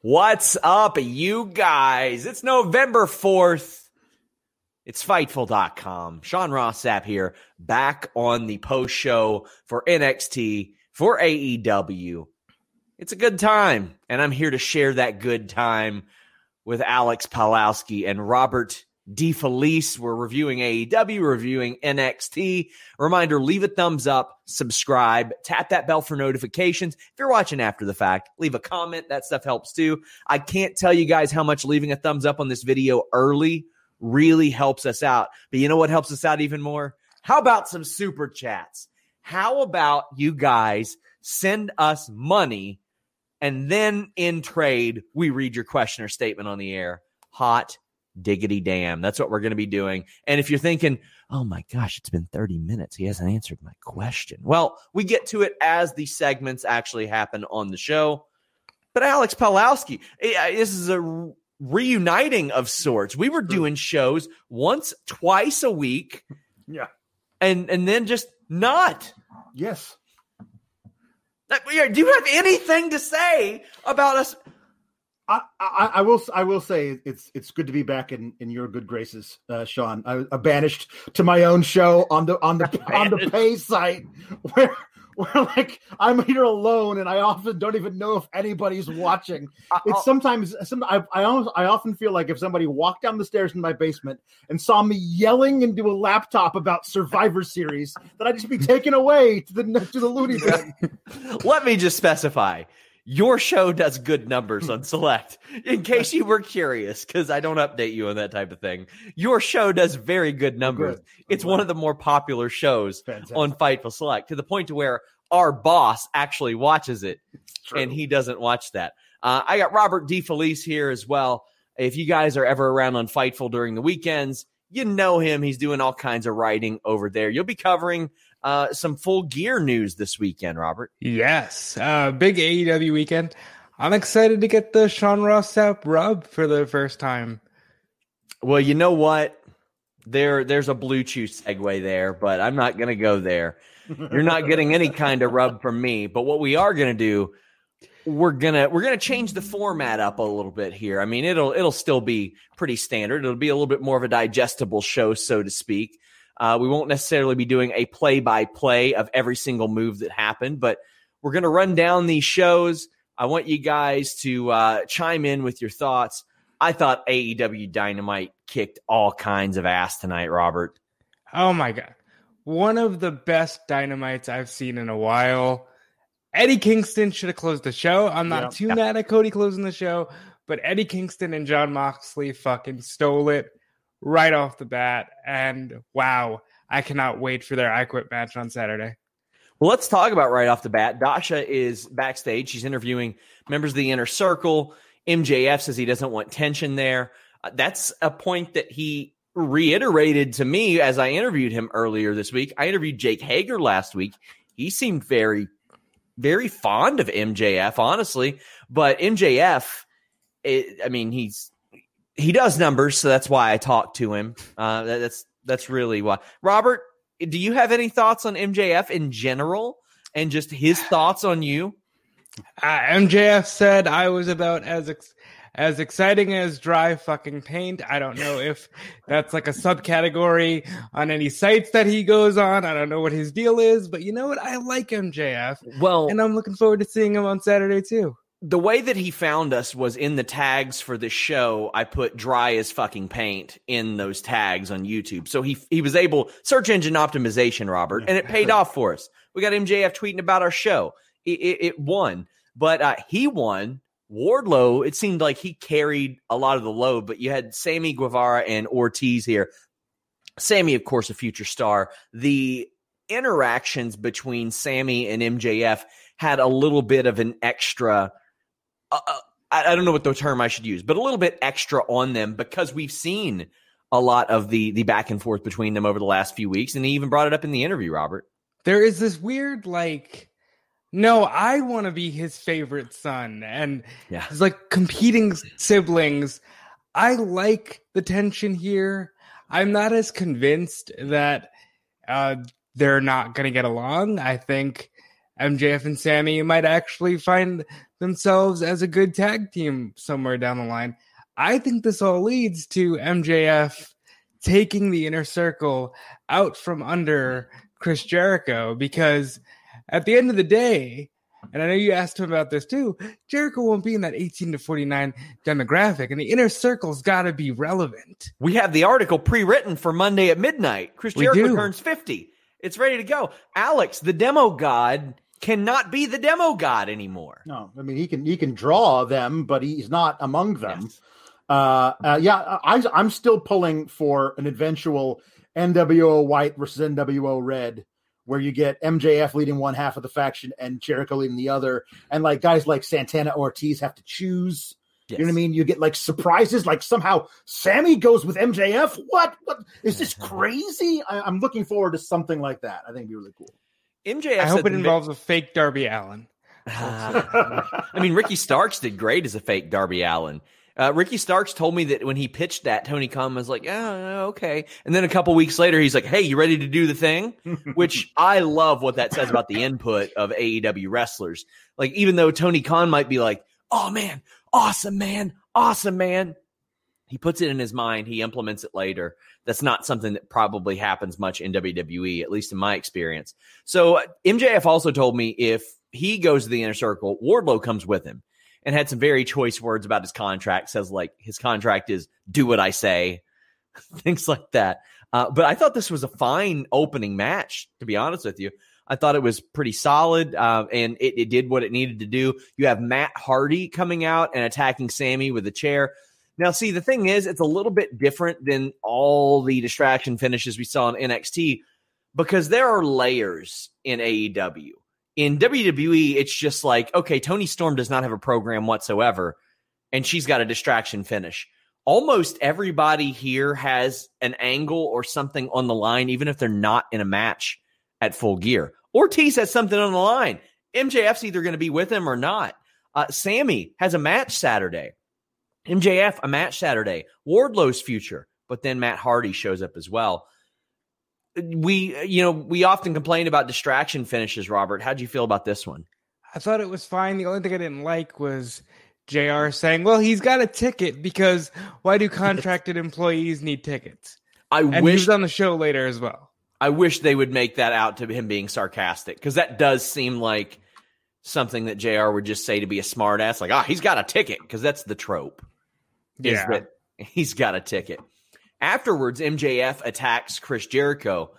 What's up, you guys? It's November 4th. It's Fightful.com. Sean Ross Sapp here, back on the post show for NXT, for AEW. It's a good time, and I'm here to share that good time with Alex Palowski and Robert DeFelice. We're reviewing AEW, reviewing NXT. reminder, leave a thumbs up, subscribe, tap that bell for notifications. If you're watching after the fact, leave a comment. That stuff helps too. I can't tell you guys how much leaving a thumbs up on this video early really helps us out. But you know what helps us out even more? How about some super chats? How about you guys send us money and then in trade, we read your question or statement on the air? Hot diggity damn. That's what we're going to be doing. And if you're thinking, oh my gosh, it's been 30 minutes, he hasn't answered my question. Well, we get to it as the segments actually happen on the show. But Alex Palowski, eh, this is a reuniting of sorts. We were doing shows once, twice a week. Yeah. And and then just not. Yes. Do you have anything to say about us? I, I, I, will I will say it's it's good to be back in, in your good graces, uh, Sean. I was banished to my own show on the on the on the pay site where where like I'm here alone and I often don't even know if anybody's watching. It's sometimes some I I, almost, I often feel like if somebody walked down the stairs in my basement and saw me yelling into a laptop about Survivor Series, that I'd just be taken away to the to the loony bin. Let me just specify your show does good numbers on select. In case you were curious because i don't update you on that type of thing. Your show does very good numbers. Good. it's one of the more popular shows Fantastic. on fightful select to the point to where our boss actually watches it and he doesn't watch that. Uh, i got robert DeFelice here as well. If you guys are ever around on fightful during the weekends you know him. He's doing all kinds of writing over there. You'll be covering uh, some full gear news this weekend, Robert. Yes, uh, big AEW weekend. I'm excited to get the Sean Ross Sapp rub for the first time. Well, you know what? There, there's a BlueChew segue there, but I'm not going to go there. You're not getting any kind of rub from me. But what we are going to do, we're gonna we're gonna change the format up a little bit here. I mean, it'll it'll still be pretty standard. It'll be a little bit more of a digestible show, so to speak. Uh, we won't necessarily be doing a play by play of every single move that happened, but we're going to run down these shows. I want you guys to uh, chime in with your thoughts. I thought AEW Dynamite kicked all kinds of ass tonight, Robert. Oh my God. One of the best Dynamites I've seen in a while. Eddie Kingston should have closed the show. I'm not too mad at Cody closing the show, but Eddie Kingston and Jon Moxley fucking stole it right off the bat. And wow, I cannot wait for their I Quit match on Saturday. Well, let's talk about right off the bat. Dasha is backstage. She's interviewing members of the inner circle. MJF says he doesn't want tension there. Uh, that's a point that he reiterated to me as I interviewed him earlier this week. I interviewed Jake Hager last week. He seemed very, very fond of MJF, honestly. But MJF, it, I mean, he's he does numbers, so that's why I talked to him. Uh, that's that's really why. Robert, do you have any thoughts on MJF in general, and just his thoughts on you? Uh, MJF said I was about as ex- as exciting as dry fucking paint. I don't know if that's like a subcategory on any sites that he goes on. I don't know what his deal is, but you know what? I like MJF. Well, and I'm looking forward to seeing him on Saturday too. The way that he found us was in the tags for the show. I put dry as fucking paint in those tags on YouTube. So he he was able search engine optimization, Robert, and it paid off for us. We got MJF tweeting about our show. It, it, it won, but uh, he won. Wardlow, it seemed like he carried a lot of the load, but you had Sammy Guevara and Ortiz here. Sammy, of course, a future star. The interactions between Sammy and MJF had a little bit of an extra uh, uh, I, I don't know what the term I should use, but a little bit extra on them because we've seen a lot of the the back and forth between them over the last few weeks, and he even brought it up in the interview. Robert, there is this weird like, no, I want to be his favorite son, and yeah, it's like competing siblings. I like the tension here. I'm not as convinced that uh, they're not going to get along. I think MJF and Sammy might actually find themselves as a good tag team somewhere down the line. I think this all leads to MJF taking the inner circle out from under Chris Jericho because at the end of the day, and I know you asked him about this too, Jericho won't be in that 18 to 49 demographic, and the inner circle's got to be relevant. We have the article pre written for Monday at midnight. Chris Jericho turns 50. It's ready to go. Alex, the demo god, cannot be the demo god anymore. No, I mean he can he can draw them, but he's not among them. Yes. Uh, uh, yeah, I, I'm still pulling for an eventual NWO White versus NWO Red, where you get MJF leading one half of the faction and Jericho leading the other, and like guys like Santana Ortiz have to choose. Yes. You know what I mean? You get like surprises, like somehow Sammy goes with MJF. What? What is this crazy? I, am looking forward to something like that. I think it'd be really cool. MJF. I hope it involves a fake Darby Allin. I mean, Ricky Starks did great as a fake Darby Allin. Uh, Ricky Starks told me that when he pitched that, Tony Khan was like, "Oh, okay." And then a couple weeks later, he's like, "Hey, you ready to do the thing?" Which I love what that says about the input of AEW wrestlers. Like, even though Tony Khan might be like, "Oh man, awesome man, awesome man," he puts it in his mind. He implements it later that's not something that probably happens much in WWE, at least in my experience. So MJF also told me if he goes to the inner circle, Wardlow comes with him and had some very choice words about his contract. Says like his contract is do what I say, things like that. Uh, but I thought this was a fine opening match, to be honest with you. I thought it was pretty solid, uh, and it, it, did what it needed to do. You have Matt Hardy coming out and attacking Sammy with a chair. Now, see, the thing is, it's a little bit different than all the distraction finishes we saw in NXT because there are layers in AEW. In WWE, it's just like, okay, Toni Storm does not have a program whatsoever, and she's got a distraction finish. Almost everybody here has an angle or something on the line, even if they're not in a match at full gear. Ortiz has something on the line. MJF's either going to be with him or not. Uh, Sammy has a match Saturday. MJF, a match Saturday. Wardlow's future, but then Matt Hardy shows up as well. We, you know, we often complain about distraction finishes, Robert. How'd you feel about this one? I thought it was fine. The only thing I didn't like was JR saying, well, he's got a ticket because why do contracted employees need tickets? I and wish he's on the show later as well. I wish they would make that out to him being sarcastic because that does seem like something that JR would just say to be a smartass, like, ah, oh, he's got a ticket because that's the trope yeah. is that he's got a ticket. Afterwards, MJF attacks Chris Jericho.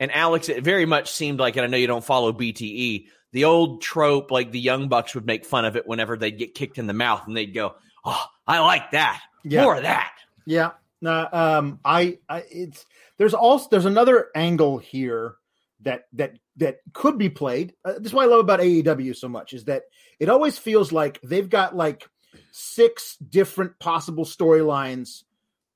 And Alex, it very much seemed like, and I know you don't follow BTE, the old trope, like the Young Bucks would make fun of it whenever they'd get kicked in the mouth and they'd go, Oh, I like that. Yeah. More of that. Yeah. No, um, I, I, it's, there's also, there's another angle here that, that, that could be played. Uh, this is what I love about AEW so much is that it always feels like they've got like six different possible storylines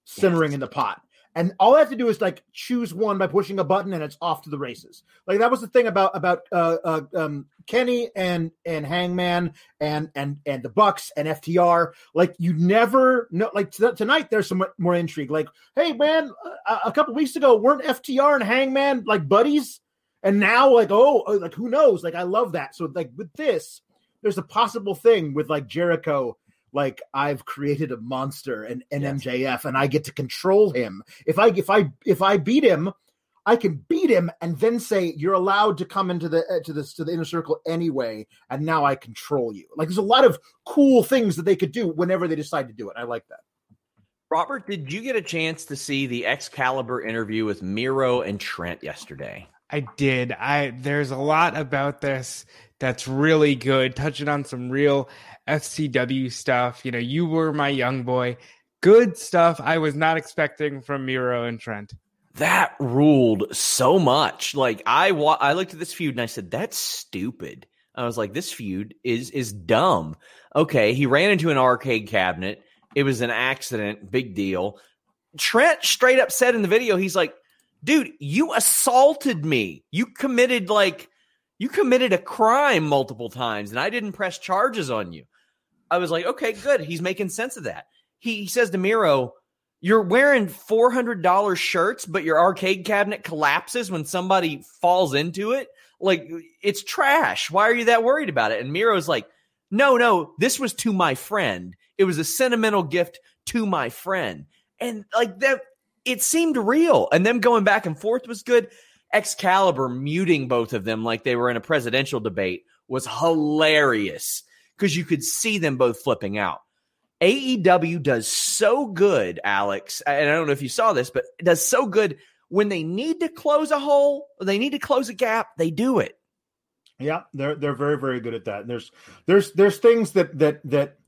simmering yes. in the pot. And all I have to do is like choose one by pushing a button, and it's off to the races. Like that was the thing about about uh, uh, um, Kenny and and Hangman and and and the Bucks and FTR. Like you never know. Like t- tonight, there's some more intrigue. Like, hey man, a, a couple weeks ago, weren't FTR and Hangman like buddies? And now, like, oh, uh, like who knows? Like, I love that. So, like with this, there's a possible thing with like Jericho like I've created a monster and an yes. MJF and I get to control him. If I if I if I beat him, I can beat him and then say you're allowed to come into the uh, to this to the inner circle anyway, and now I control you. Like there's a lot of cool things that they could do whenever they decide to do it. I like that. Robert, did you get a chance to see the Excalibur interview with Miro and Trent yesterday? I did. I there's a lot about this that's really good, touching on some real FCW stuff. You know, you were my young boy. Good stuff I was not expecting from Miro and Trent. That ruled so much. Like I wa- I looked at this feud and I said that's stupid. I was like this feud is is dumb. Okay, he ran into an arcade cabinet. It was an accident, big deal. Trent straight up said in the video he's like dude, you assaulted me. You committed like you committed a crime multiple times and I didn't press charges on you. I was like, okay, good. He's making sense of that. He, he says to Miro, you're wearing $400 shirts, but your arcade cabinet collapses when somebody falls into it. Like, it's trash. Why are you that worried about it? And Miro's like, no, no, this was to my friend. It was a sentimental gift to my friend. And like that, it seemed real. And them going back and forth was good. Excalibur muting both of them like they were in a presidential debate was hilarious because you could see them both flipping out. AEW does so good, Alex, and I don't know if you saw this, but it does so good when they need to close a hole, they need to close a gap, they do it. Yeah, they're they're very very good at that. And There's there's there's things that that that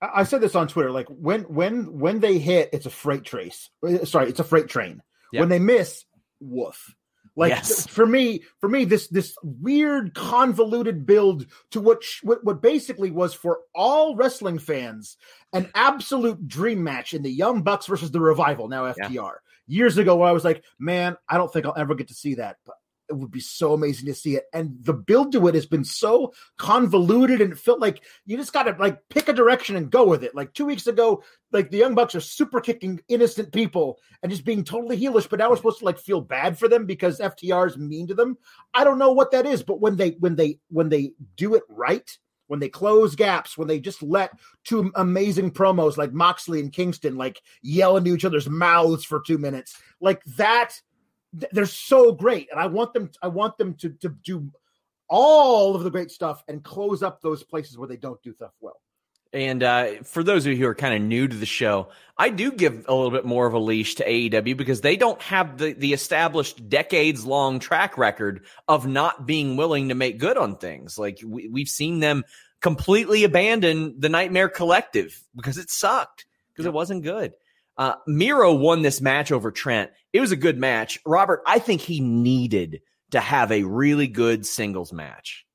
I said this on Twitter. Like when when when they hit, it's a freight trace. Uh, sorry, it's a freight train. Yep. When they miss, woof. Like yes. for me, for me, this this weird convoluted build to what, what what basically was for all wrestling fans an absolute dream match in the Young Bucks versus the Revival, now FTR. Yeah. Years ago, where I was like, man, I don't think I'll ever get to see that, but it would be so amazing to see it. And the build to it has been so convoluted and it felt like you just got to like pick a direction and go with it. Like two weeks ago, like the Young Bucks are super kicking innocent people and just being totally heelish, but now we're supposed to like feel bad for them because FTR is mean to them. I don't know what that is, but when they when they when they do it right, when they close gaps, when they just let two amazing promos like Moxley and Kingston like yell into each other's mouths for two minutes, like that they're so great, and I want them. I want them to to do all of the great stuff and close up those places where they don't do stuff well. And uh, for those of you who are kind of new to the show, I do give a little bit more of a leash to AEW because they don't have the, the established decades long track record of not being willing to make good on things. Like we, we've seen them completely abandon the Nightmare Collective because it sucked because it wasn't good. Uh, Miro won this match over Trent. It was a good match. Robert, I think he needed to have a really good singles match.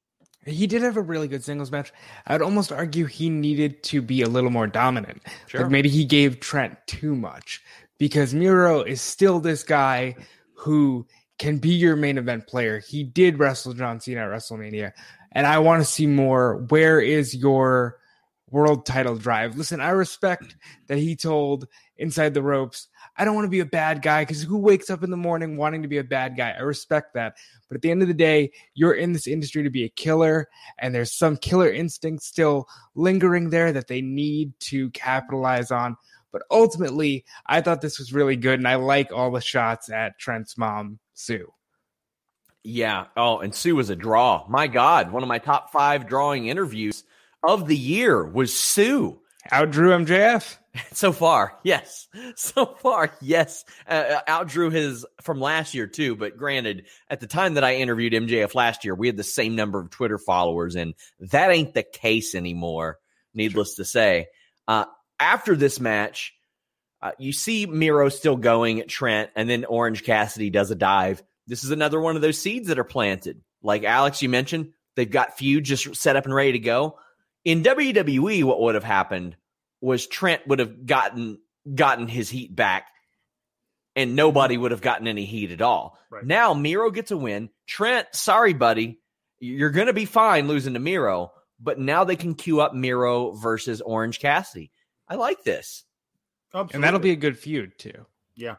He did have a really good singles match. I'd almost argue he needed to be a little more dominant. Sure. Like maybe he gave Trent too much because Miro is still this guy who can be your main event player. He did wrestle John Cena at WrestleMania, and I want to see more. Where is your world title drive? Listen, I respect that he told inside the ropes. I don't want to be a bad guy because who wakes up in the morning wanting to be a bad guy? I respect that. But at the end of the day, you're in this industry to be a killer, and there's some killer instinct still lingering there that they need to capitalize on. But ultimately, I thought this was really good, and I like all the shots at Trent's mom, Sue. Yeah. Oh, and Sue was a draw. My God, one of my top five drawing interviews of the year was Sue. Outdrew MJF. So far, yes. So far, yes. Uh, uh, outdrew his from last year too. But granted, at the time that I interviewed MJF last year, we had the same number of Twitter followers, and that ain't the case anymore. Needless to say, uh, after this match, uh, you see Miro still going at Trent, and then Orange Cassidy does a dive. This is another one of those seeds that are planted. Like Alex, you mentioned, they've got feud just set up and ready to go. In WWE, what would have happened was Trent would have gotten gotten his heat back and nobody would have gotten any heat at all. Right. Now Miro gets a win. Trent, sorry, buddy. You're going to be fine losing to Miro, but now they can queue up Miro versus Orange Cassidy. I like this. Absolutely. And that'll be a good feud, too. Yeah.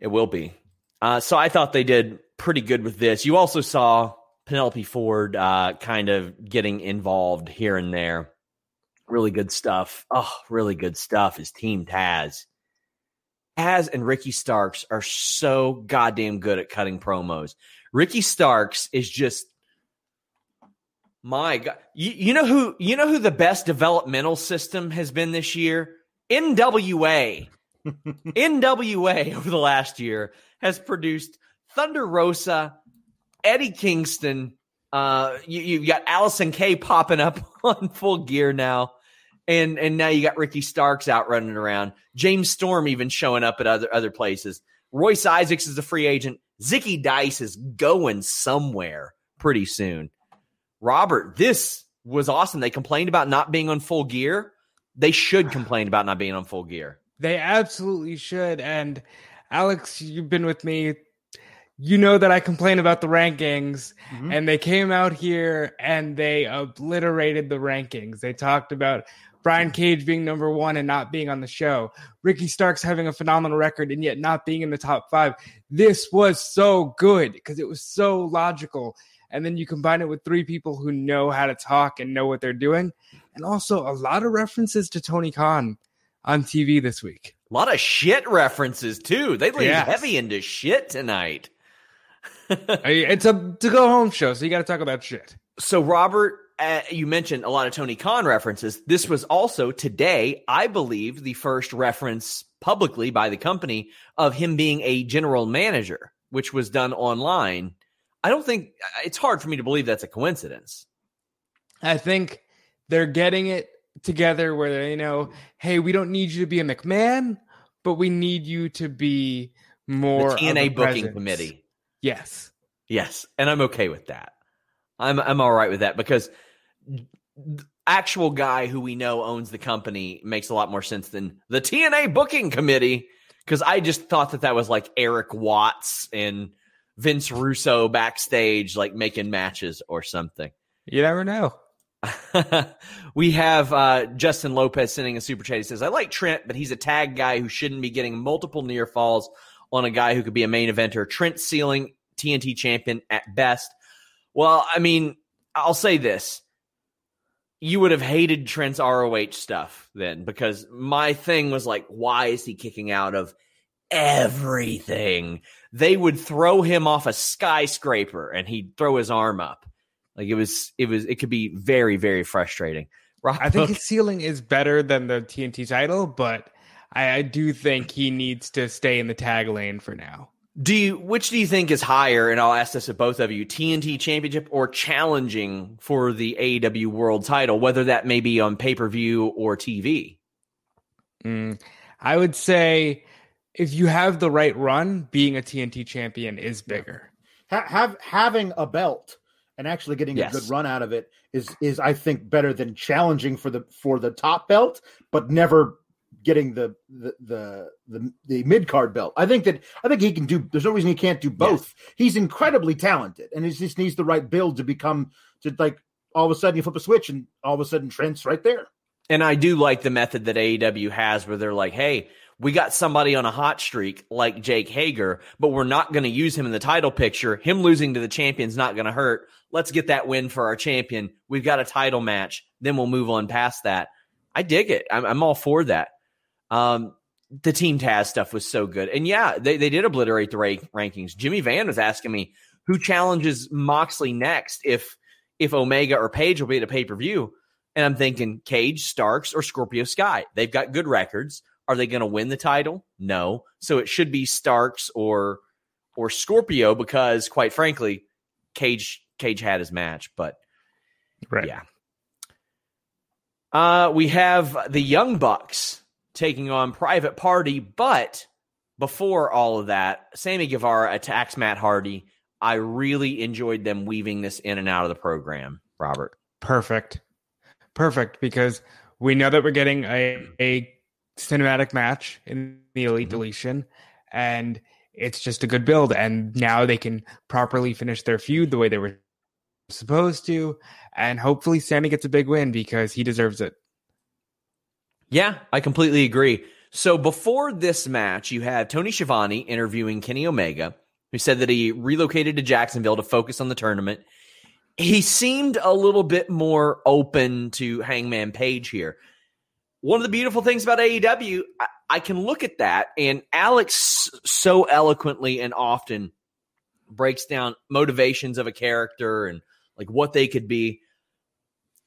It will be. Uh, so I thought they did pretty good with this. You also saw Penelope Ford uh, kind of getting involved here and there. Really good stuff. Oh, really good stuff is Team Taz. Taz and Ricky Starks are so goddamn good at cutting promos. Ricky Starks is just my God. You, you know who you know who the best developmental system has been this year? NWA. NWA over the last year has produced Thunder Rosa, Eddie Kingston. Uh, you, have got Allysin Kay popping up on full gear now, and and now you got Ricky Starks out running around. James Storm even showing up at other other places. Royce Isaacs is a free agent. Zicky Dice is going somewhere pretty soon. Robert, this was awesome. They complained about not being on full gear. They should complain about not being on full gear. They absolutely should. And Alex, you've been with me. You know that I complain about the rankings, mm-hmm. and they came out here and they obliterated the rankings. They talked about Brian Cage being number one and not being on the show, Ricky Starks having a phenomenal record and yet not being in the top five. This was so good because it was so logical. And then you combine it with three people who know how to talk and know what they're doing. And also a lot of references to Tony Khan on TV this week. A lot of shit references too. They lean yes. heavy into shit tonight. it's a to go home show, so you got to talk about shit. So Robert, uh, you mentioned a lot of Tony Khan references. This was also today, I believe, the first reference publicly by the company of him being a general manager, which was done online. I don't think it's hard for me to believe that's a coincidence. I think they're getting it together where they know, hey, we don't need you to be a McMahon, but we need you to be more the TNA booking presence. committee. Yes. Yes, and I'm okay with that. I'm I'm all right with that because actual guy who we know owns the company makes a lot more sense than the TNA booking committee because I just thought that that was like Erik Watts and Vince Russo backstage like making matches or something. You never know. we have uh, Justin Lopez sending a super chat. He says, I like Trent, but he's a tag guy who shouldn't be getting multiple near falls on a guy who could be a main eventer. Trent ceiling TNT champion at best. Well, I mean, I'll say this. You would have hated Trent's ROH stuff then because my thing was like, why is he kicking out of everything? They would throw him off a skyscraper and he'd throw his arm up. Like it was, it was, it could be very, very frustrating. Rock I think his ceiling is better than the TNT title, but I, I do think he needs to stay in the tag lane for now. Do you which do you think is higher? And I'll ask this of both of you: TNT Championship or challenging for the AEW World Title, whether that may be on pay per view or TV. Mm, I would say if you have the right run, being a TNT champion is bigger. Ha- have having a belt and actually getting yes. a good run out of it is is I think better than challenging for the for the top belt, but never getting the the the the, the mid card belt. I think that I think he can do. There's no reason he can't do both. Yes. He's incredibly talented, and he just needs the right build to become to like all of a sudden you flip a switch and all of a sudden Trent's right there. And I do like the method that AEW has where they're like, hey. We got somebody on a hot streak like Jake Hager, but we're not going to use him in the title picture. Him losing to the champion's not going to hurt. Let's get that win for our champion. We've got a title match. Then we'll move on past that. I dig it. I'm, I'm all for that. Um, the Team Taz stuff was so good. And yeah, they, they did obliterate the rank, rankings. Jimmy Van was asking me who challenges Moxley next if if Omega or Page will be at a pay per view. And I'm thinking Cage, Starks, or Scorpio Sky. They've got good records. Are they going to win the title? No. So it should be Starks or or Scorpio because, quite frankly, Cage Cage had his match. But right. yeah, uh, we have the Young Bucks taking on Private Party. But before all of that, Sammy Guevara attacks Matt Hardy. I really enjoyed them weaving this in and out of the program, Robert. Perfect. Perfect. Because we know that we're getting a, a cinematic match in the Elite mm-hmm. Deletion, and it's just a good build. And now they can properly finish their feud the way they were supposed to. And hopefully, Sammy gets a big win because he deserves it. Yeah, I completely agree. So before this match, you have Tony Schiavone interviewing Kenny Omega, who said that he relocated to Jacksonville to focus on the tournament. He seemed a little bit more open to Hangman Page here. one of the beautiful things about AEW, I, I can look at that, and Alex so eloquently and often breaks down motivations of a character and like what they could be.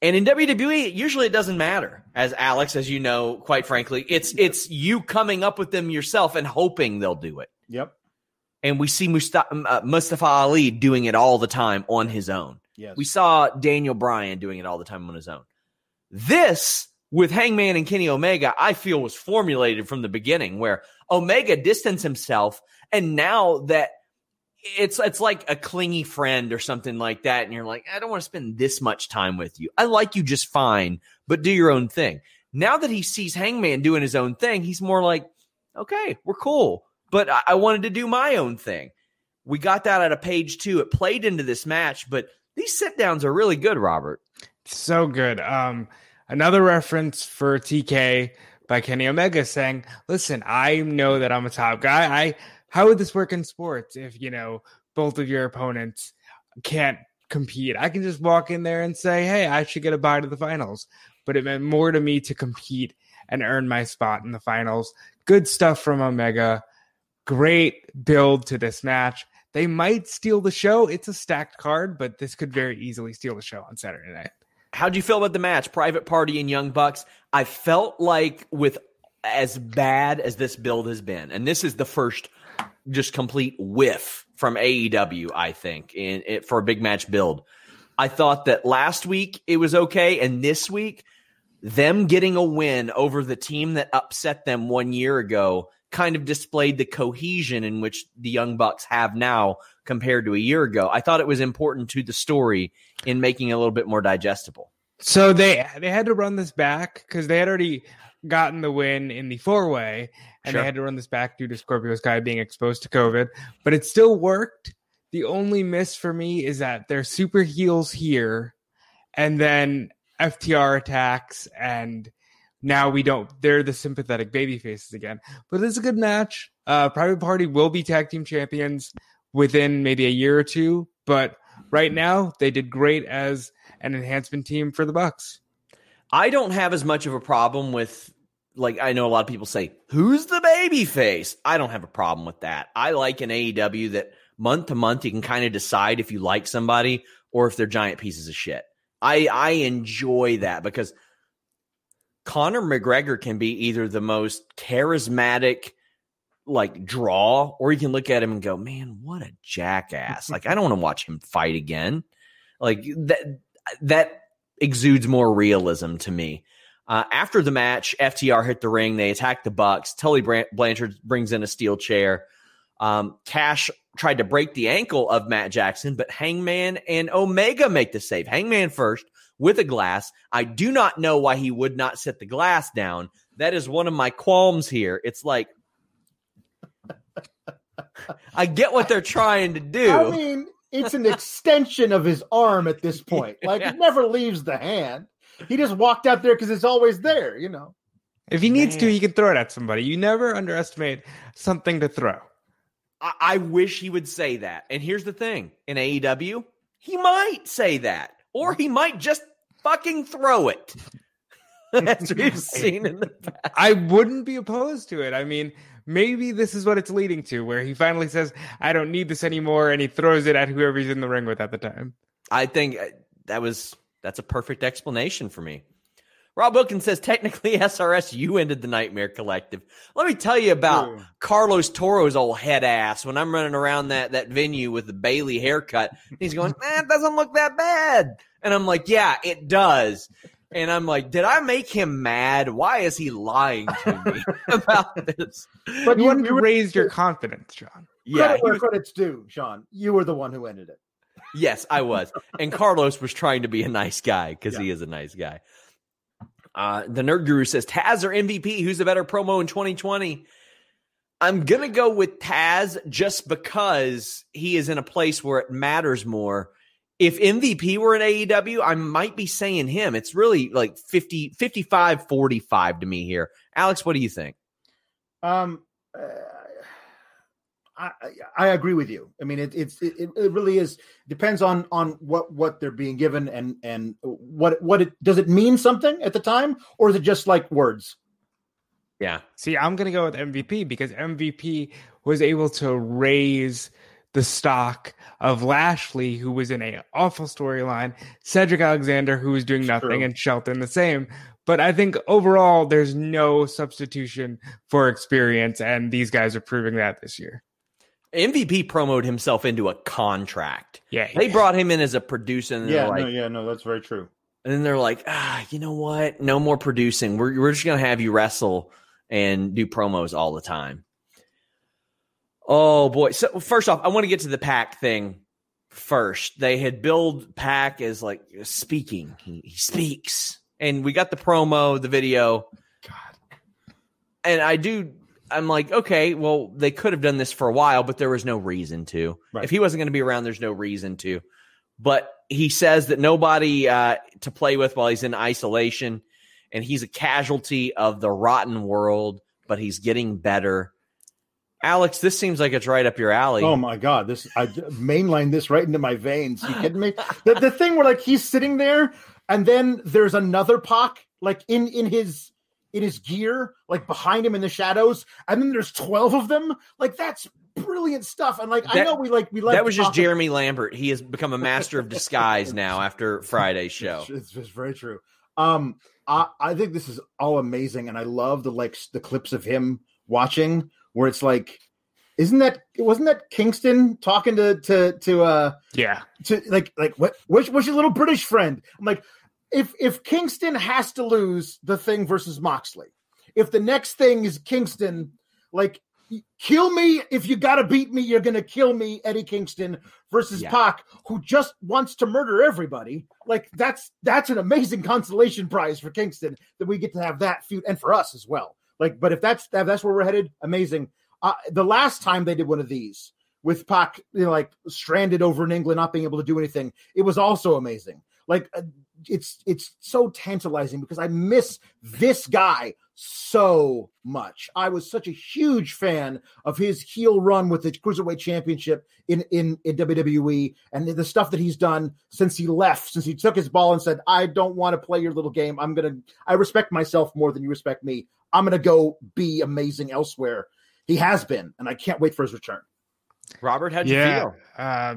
And in WWE, usually it doesn't matter. As Alex, as you know, quite frankly, it's it's you coming up with them yourself and hoping they'll do it. Yep. And we see Mustafa, uh, Mustafa Ali doing it all the time on his own. Yes. We saw Daniel Bryan doing it all the time on his own. This with Hangman and Kenny Omega, I feel was formulated from the beginning where Omega distanced himself and now that it's it's like a clingy friend or something like that and you're like I don't want to spend this much time with you. I like you just fine, but do your own thing. Now that he sees Hangman doing his own thing, he's more like okay, we're cool, but I, I wanted to do my own thing. We got that at a page 2. It played into this match, but these sit downs are really good, Robert. So good. Um another reference for TK by Kenny Omega saying, "Listen, I know that I'm a top guy. I how would this work in sports if you know both of your opponents can't compete? I can just walk in there and say, "Hey, I should get a bye to the finals." But it meant more to me to compete and earn my spot in the finals. Good stuff from Omega. Great build to this match. They might steal the show. It's a stacked card, but this could very easily steal the show on Saturday night. How'd you feel about the match? Private Party and Young Bucks. I felt like with as bad as this build has been, and this is the first just complete whiff from AEW, I think, in for a big match build. I thought that last week it was okay, and this week, them getting a win over the team that upset them one year ago kind of displayed the cohesion in which the Young Bucks have now compared to a year ago. I thought it was important to the story in making it a little bit more digestible. So they they had to run this back because they had already gotten the win in the four way, and Sure. they had to run this back due to Scorpio Sky being exposed to COVID. But it still worked. The only miss for me is that they're super heels here, and then FTR attacks, and now we don't. They're the sympathetic baby faces again. But it's a good match. Uh, Private Party will be tag team champions within maybe a year or two, but right now they did great as an enhancement team for the Bucks. I don't have as much of a problem with like I know a lot of people say, "Who's the baby face?" I don't have a problem with that. I like an AEW that month to month you can kind of decide if you like somebody or if they're giant pieces of shit. I I enjoy that because Conor McGregor can be either the most charismatic like draw or you can look at him and go, "Man, what a jackass." like I don't want to watch him fight again. Like that that exudes more realism to me. Uh, after the match, FTR hit the ring. They attack the Bucks. Tully Blanchard brings in a steel chair. Um, Cash tried to break the ankle of Matt Jackson, but Hangman and Omega make the save. Hangman first with a glass. I do not know why he would not set the glass down. That is one of my qualms here. It's like I get what they're trying to do. I mean, it's an extension of his arm at this point. Like Yeah. it never leaves the hand. He just walked out there because it's always there, you know. If he needs to, he can throw it at somebody. You never underestimate something to throw. I, I wish he would say that. And here's the thing in AEW, he might say that, or he might just fucking throw it. As we've seen in the past. I wouldn't be opposed to it. I mean, maybe this is what it's leading to, where he finally says, I don't need this anymore, and he throws it at whoever he's in the ring with at the time. I think uh, that was that's a perfect explanation for me. Rob Wilkins says technically SRS you ended the Nightmare Collective. Let me tell you about True. Carlos Toro's old head ass when I'm running around that that venue with the Bailey haircut. He's going, man, it doesn't look that bad. And I'm like, yeah, it does. And I'm like, did I make him mad? Why is he lying to me about this? But You you, wanted you to were, raise your confidence, John. Yeah, credit he where was- credit's due, Sean. You were the one who ended it. Yes, I was. And Carlos was trying to be a nice guy because he is a nice guy. Uh, the Nerd Guru says Taz or MVP? Who's the better promo in 2020? I'm going to go with Taz just because he is in a place where it matters more. If MVP were in AEW, I might be saying him. It's really like 50, 55, 45 to me here. Alex, what do you think? Um, uh, I, I agree with you. I mean, it, it's it, it really is depends on on what what they're being given and and what what it does it mean something at the time or is it just like words? Yeah. See, I'm gonna go with MVP because MVP was able to raise the stock of Lashley, who was in a awful storyline, Cedric Alexander, who was doing nothing, True. and Shelton the same. But I think overall, there's no substitution for experience, and these guys are proving that this year. MVP promoted himself into a contract. Yeah, they brought him in as a producer. And yeah, like, no, yeah, no, that's very true. And then they're like, ah, you know what? No more producing. We're we're just gonna have you wrestle and do promos all the time. Oh boy! So first off, I want to get to the Pac thing first. They had billed Pac as like speaking. He, he speaks, and we got the promo, the video. God, and I do I'm like, okay, well, they could have done this for a while, but there was no reason to. Right. If he wasn't going to be around, there's no reason to. But he says that nobody uh, to play with while he's in isolation, and he's a casualty of the rotten world, but he's getting better. Alex, this seems like it's right up your alley. Oh my god, this I mainline this right into my veins. You kidding me? the, the thing where like he's sitting there, and then there's another Pac like in in his in his gear, like behind him in the shadows, and then there's twelve of them. Like that's brilliant stuff. And like that, I know we like we like that was just Jeremy Lambert. He has become a master of disguise now after Friday's show. It's, it's very true. Um, I, I think this is all amazing, and I love the like the clips of him watching where it's like isn't that wasn't that Kingston talking to to to uh yeah to like like what what's, what's your little British friend? I'm like if if Kingston has to lose the thing versus Moxley, if the next thing is Kingston, like kill me if you got to beat me, you're going to kill me, Eddie Kingston versus yeah. Pac, who just wants to murder everybody. Like that's that's an amazing consolation prize for Kingston that we get to have that feud, and for us as well. Like, but if that's if that's where we're headed, amazing. Uh, the last time they did one of these with Pac, you know, like stranded over in England, not being able to do anything, it was also amazing. Like uh, it's it's so tantalizing because I miss this guy so much. I was such a huge fan of his heel run with the Cruiserweight Championship in in, in WWE and the stuff that he's done since he left, since he took his ball and said, "I don't want to play your little game. I'm going to I respect myself more than you respect me. I'm going to go be amazing elsewhere." He has been, and I can't wait for his return. Robert, how'd you yeah, feel? Uh,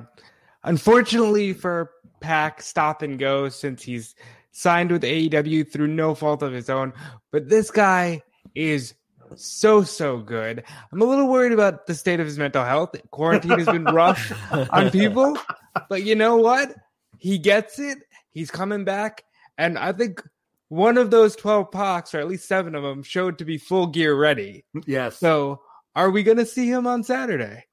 unfortunately for PAC stop and go since he's signed with AEW through no fault of his own. But this guy is so so good. I'm a little worried about the state of his mental health. Quarantine has been rough on people, but you know what? He gets it. He's coming back, and I think one of those 12 Pacs, or at least seven of them, showed to be full gear ready. Yes. So, are we going to see him on Saturday?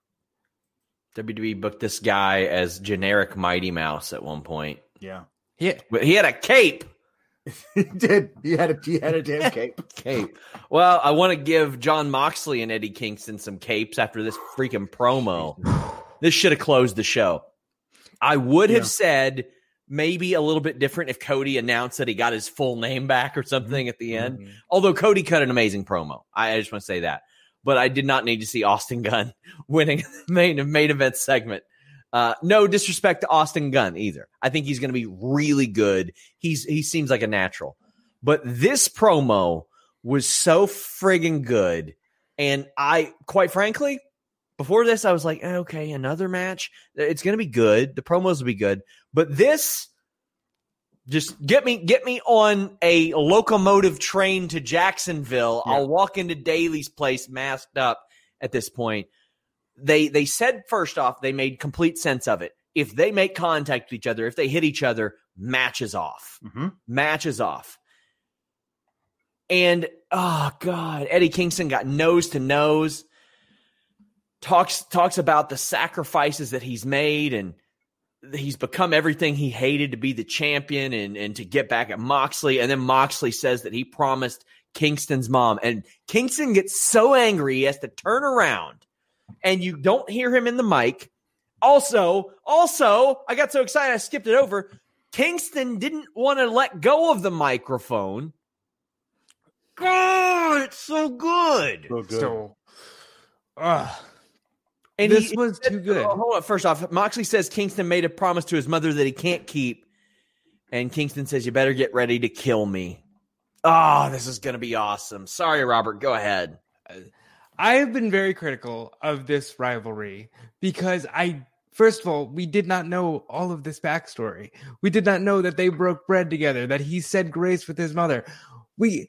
WWE booked this guy as generic Mighty Mouse at one point. Yeah. He, he had a cape. he did. He had a he had a damn cape. cape. Well, I want to give Jon Moxley and Eddie Kingston some capes after this freaking promo. this should have closed the show. I would have said maybe a little bit different if Cody announced that he got his full name back or something at the end. Mm-hmm. Although Cody cut an amazing promo. I, I just want to say that but I did not need to see Austin Gunn winning the main main event segment. Uh, no disrespect to Austin Gunn either. I think he's going to be really good. He's he seems like a natural, but this promo was so friggin' good, and I quite frankly. Before this, I was like, okay, another match. It's going to be good. The promos will be good. But this, just get me get me on a locomotive train to Jacksonville. Yeah. I'll walk into Daily's place masked up at this point. They they said first off they made complete sense of it. If they make contact with each other, if they hit each other, matches off. Mm-hmm. Matches off. And oh god, Eddie Kingston got nose to nose. Talks talks about the sacrifices that he's made and he's become everything he hated to be the champion and, and to get back at Moxley. And then Moxley says that he promised Kingston's mom. And Kingston gets so angry he has to turn around and you don't hear him in the mic. Also, also, I got so excited I skipped it over. Kingston didn't want to let go of the microphone. God, it's so good. So good. So, uh, And this he, was too good. Oh, hold on. First off, Moxley says Kingston made a promise to his mother that he can't keep. And Kingston says, You better get ready to kill me. Oh, this is going to be awesome. Sorry, Robert. Go ahead. I have been very critical of this rivalry because I, first of all, we did not know all of this backstory. We did not know that they broke bread together, that he said grace with his mother. We,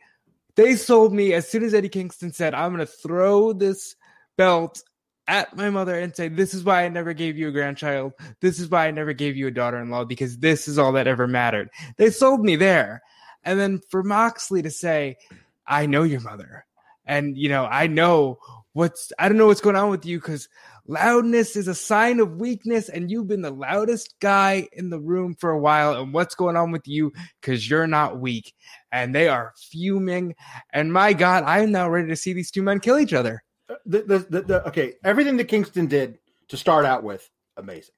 they sold me as soon as Eddie Kingston said, I'm going to throw this belt at my mother and say, This is why I never gave you a grandchild. This is why I never gave you a daughter in law because this is all that ever mattered. They sold me there. And then for Moxley to say, I know your mother. And, you know, I know what's, I don't know what's going on with you because loudness is a sign of weakness. And you've been the loudest guy in the room for a while. And what's going on with you because you're not weak. And they are fuming. And my God, I'm now ready to see these two men kill each other the, the, the, the, okay, everything that Kingston did to start out with, amazing.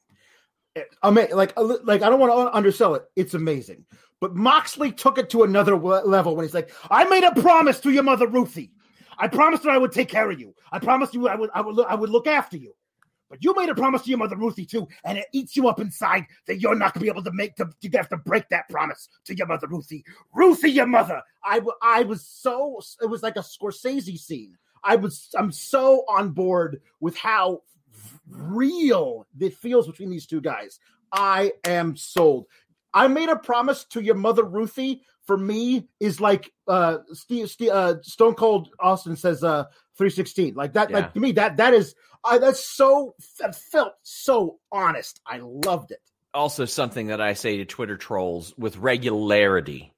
Amazing. Like, like I don't want to undersell it. It's amazing. But Moxley took it to another level when he's like, "I made a promise to your mother, Ruthie. I promised her I would take care of you. I promised you I would, I would, I would look after you. But you made a promise to your mother, Ruthie, too, and it eats you up inside that you're not gonna be able to make to you have to break that promise to your mother, Ruthie. Ruthie, your mother. I, I was so it was like a Scorsese scene I was I'm so on board with how real it feels between these two guys. I am sold. I made a promise to your mother Ruthie. For me, is like uh, Steve, Steve, uh, Stone Cold Austin says uh, 316. Like that. Yeah. Like to me, that that is uh, that's so that felt so honest. I loved it. Also, something that I say to Twitter trolls with regularity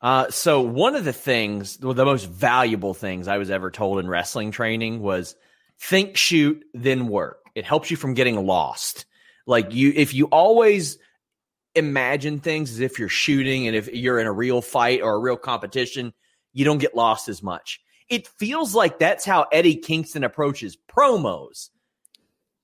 uh, so one of the things, the most valuable things I was ever told in wrestling training was think, shoot, then work. It helps you from getting lost. Like you, if you always imagine things as if you're shooting and if you're in a real fight or a real competition, you don't get lost as much. It feels like that's how Eddie Kingston approaches promos.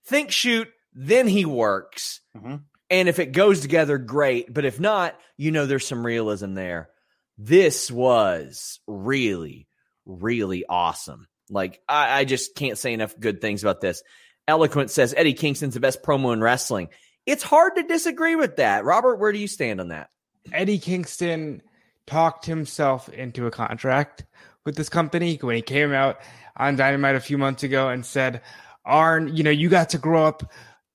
Think, shoot, then he works. Mm-hmm. And if it goes together, great. But if not, you know there's some realism there this was really, really awesome. Like, I, I, just can't say enough good things about this. Eloquent says Eddie Kingston's the best promo in wrestling. It's hard to disagree with that. Robert, where do you stand on that? Eddie Kingston talked himself into a contract with this company when he came out on Dynamite a few months ago and said, Arn, you know, you got to grow up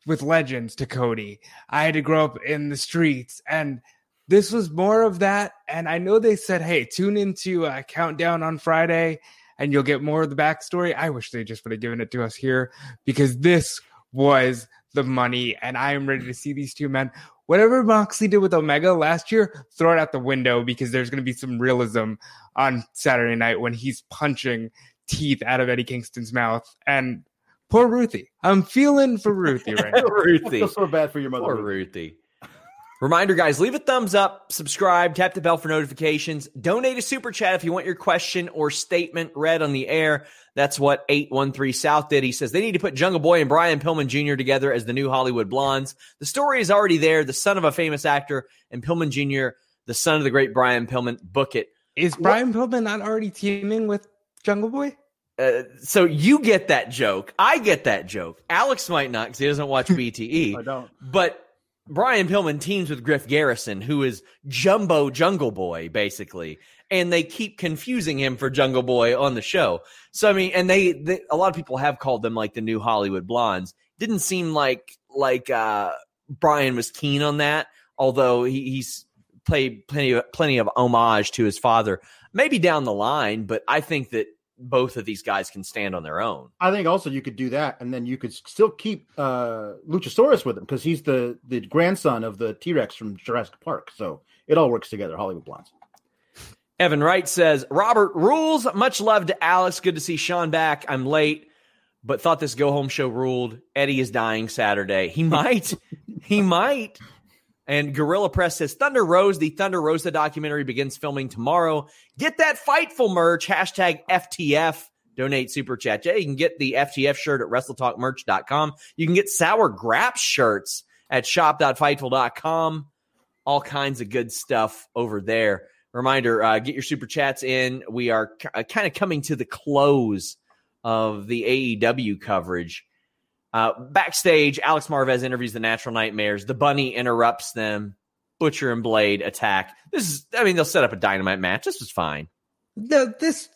with legends to Cody. I had to grow up in the streets. And this was more of that. And I know they said, hey, tune into uh, Countdown on Friday and you'll get more of the backstory. I wish they just would have given it to us here because this was the money. And I am ready to see these two men. Whatever Moxley did with Omega last year, throw it out the window because there's going to be some realism on Saturday night when he's punching teeth out of Eddie Kingston's mouth. And poor Ruthie. I'm feeling for Ruthie right now. Ruthie. I feel so bad for your mother. Poor Ruthie. Reminder, guys, leave a thumbs up, subscribe, tap the bell for notifications, donate a super chat if you want your question or statement read on the air. That's what 813 South did. He says they need to put Jungle Boy and Brian Pillman Jr. together as the new Hollywood Blondes. The story is already there. The son of a famous actor and Pillman Jr., the son of the great Brian Pillman. Book it. Is Brian what? Pillman not already teaming with Jungle Boy? Uh, so you get that joke. I get that joke. Alex might not because he doesn't watch BTE. I don't. But Brian Pillman teams with Griff Garrison, who is Jumbo Jungle Boy, basically, and they keep confusing him for Jungle Boy on the show. So I mean, and they, they a lot of people have called them like the new Hollywood Blondes. Didn't seem like like uh, Brian was keen on that, although he, he's played plenty of plenty of homage to his father. Maybe down the line, but I think that both of these guys can stand on their own. I think also you could do that, and then you could still keep uh, Luchasaurus with him because he's the the grandson of the T Rex from Jurassic Park. So it all works together. Hollywood Blondes. Evan Wright says Robert rules. Much love to Alex. Good to see Sean back. I'm late, but thought this go home show ruled. Eddie is dying Saturday. He might. he might. And Gorilla Press says Thunder Rose, the Thunder Rosa documentary begins filming tomorrow. Get that Fightful merch, hashtag FTF. Donate super chat. Yeah, you can get the FTF shirt at WrestleTalkMerch.com. You can get Sour Grap shirts at shop.fightful.com. All kinds of good stuff over there. Reminder, uh, get your super chats in. We are uh, kind of coming to the close of the AEW coverage Uh, backstage, Alex Marvez interviews the Natural Nightmares. The Bunny interrupts them. Butcher and Blade attack. This is, I mean, they'll set up a dynamite match. This was fine. No, this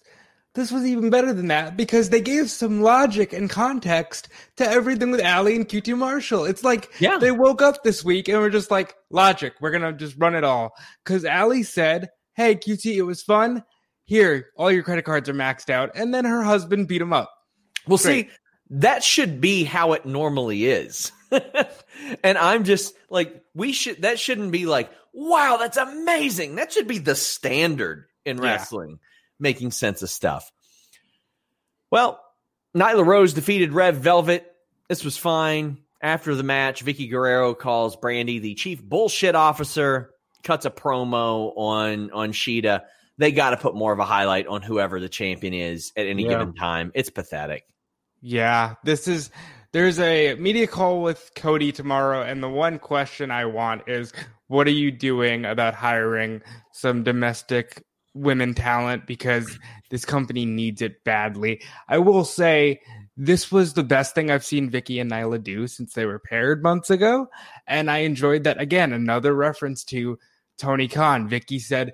this was even better than that because they gave some logic and context to everything with Allie and QT Marshall. It's like yeah. they woke up this week and were just like, logic, we're gonna just run it all. Because Allie said, Hey, QT, it was fun. Here, all your credit cards are maxed out. And then her husband beat him up. Well, Great. see, that should be how it normally is. and I'm just like, we should, that shouldn't be like, wow, that's amazing. That should be the standard in wrestling. Yeah making sense of stuff. Well, Nyla Rose defeated Red Velvet. This was fine. After the match, Vickie Guerrero calls Brandi the chief bullshit officer, cuts a promo on on Shida. They got to put more of a highlight on whoever the champion is at any yeah. given time. It's pathetic. Yeah, this is there's a media call with Cody tomorrow, and the one question I want is what are you doing about hiring some domestic women talent because this company needs it badly. I will say this was the best thing I've seen Vickie and Nyla do since they were paired months ago. And I enjoyed that again, another reference to Tony Khan. Vickie said,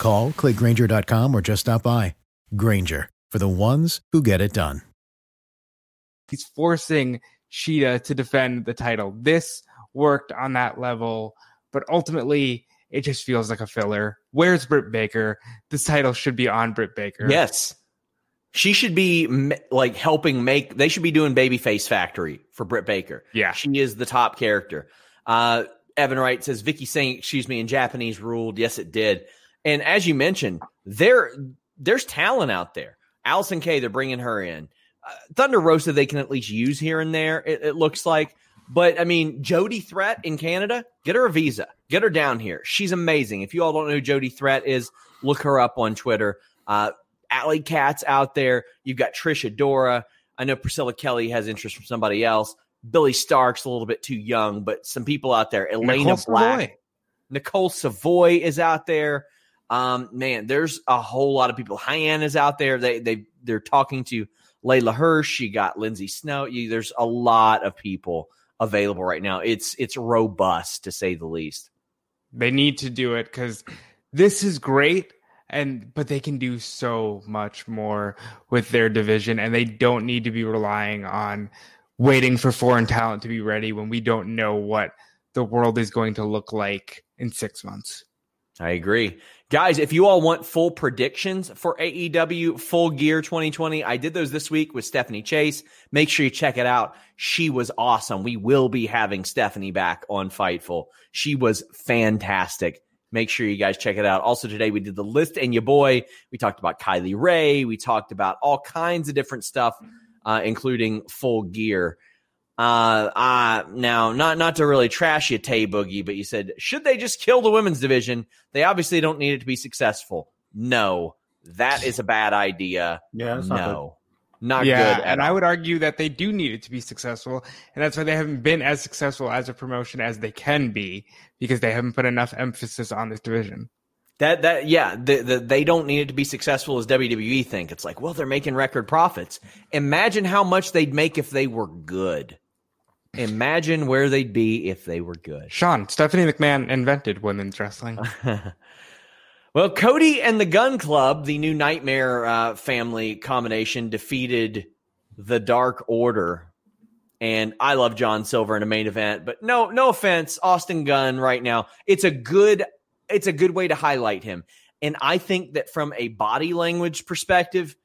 Call, clickgrainger.com, or just stop by. Grainger, for the ones who get it done he's forcing Shida to defend the title. This worked on that level, but ultimately it just feels like a filler. Where's Britt Baker? This title should be on Britt Baker. Yes. She should be like helping make. They should be doing Babyface Factory for Britt Baker. Yeah, she is the top character. Uh, Evan Wright says Vickie saying "excuse me" in Japanese ruled. Yes, it did. And as you mentioned, there there's talent out there. Allysin Kay, they're bringing her in. Thunder Rosa they can at least use here and there. It, it, looks like, but I mean, Jody Threat in Canada, get her a visa, get her down here. She's amazing. If you all don't know who Jody Threat is, look her up on Twitter. Uh, Alley Cat's out there. You've got Trisha Dora. I know Priscilla Kelly has interest from somebody else. Billie Starkz a little bit too young, but some people out there. Elena Nicole Black, Savoy. Nicole Savoy is out there. Um, man, there's a whole lot of people. Hyan is out there. They they they're talking to Leyla Hirsch, you got Lindsay Snow. You, there's a lot of people available right now. It's it's robust to say the least. They need to do it because this is great, and but they can do so much more with their division, and they don't need to be relying on waiting for foreign talent to be ready when we don't know what the world is going to look like in six months. I agree. Guys, if you all want full predictions for AEW Full Gear 2020, I did those this week with Stephanie Chase. Make sure you check it out. She was awesome. We will be having Stephanie back on Fightful. She was fantastic. Make sure you guys check it out. Also, today we did the list and your boy. We talked about Kylie Rae. We talked about all kinds of different stuff, uh, including Full Gear. Uh, uh, now, not not to really trash you, Tay Boogie, but you said should they just kill the women's division? They obviously don't need it to be successful. No, that is a bad idea. Yeah, no, not, not yeah, good. and all. I would argue that they do need it to be successful, and that's why they haven't been as successful as a promotion as they can be because they haven't put enough emphasis on this division. That that yeah, the, the, they don't need it to be successful as WWE think. It's like, well, they're making record profits. Imagine how much they'd make if they were good. Imagine where they'd be if they were good. Sean, Stephanie McMahon invented women's wrestling. well, Cody and the Gun Club, the new Nightmare uh, family combination, defeated the Dark Order And I love John Silver in a main event, but no, no offense, Austin Gunn right now. It's a good, it's a good way to highlight him. And I think that from a body language perspective,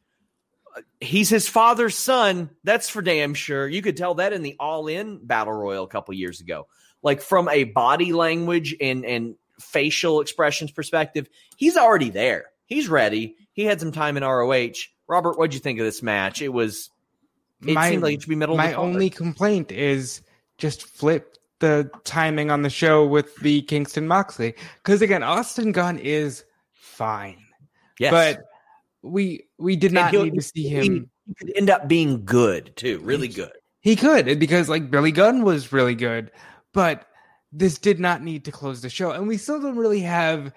he's his father's son. That's for damn sure. You could tell that in the All In Battle Royal a couple years ago. Like from a body language and and facial expressions perspective, he's already there. He's ready. He had some time in ROH. Robert, what'd you think of this match? It was. It my, seemed like it should be middle. My only complaint is just flip the timing on the show with the Kingston Moxley because again, Austin Gunn is fine. Yes. But we we did not need to see him. He could end up being good too, really good. He could because like Billy Gunn was really good, but this did not need to close the show, and we still don't really have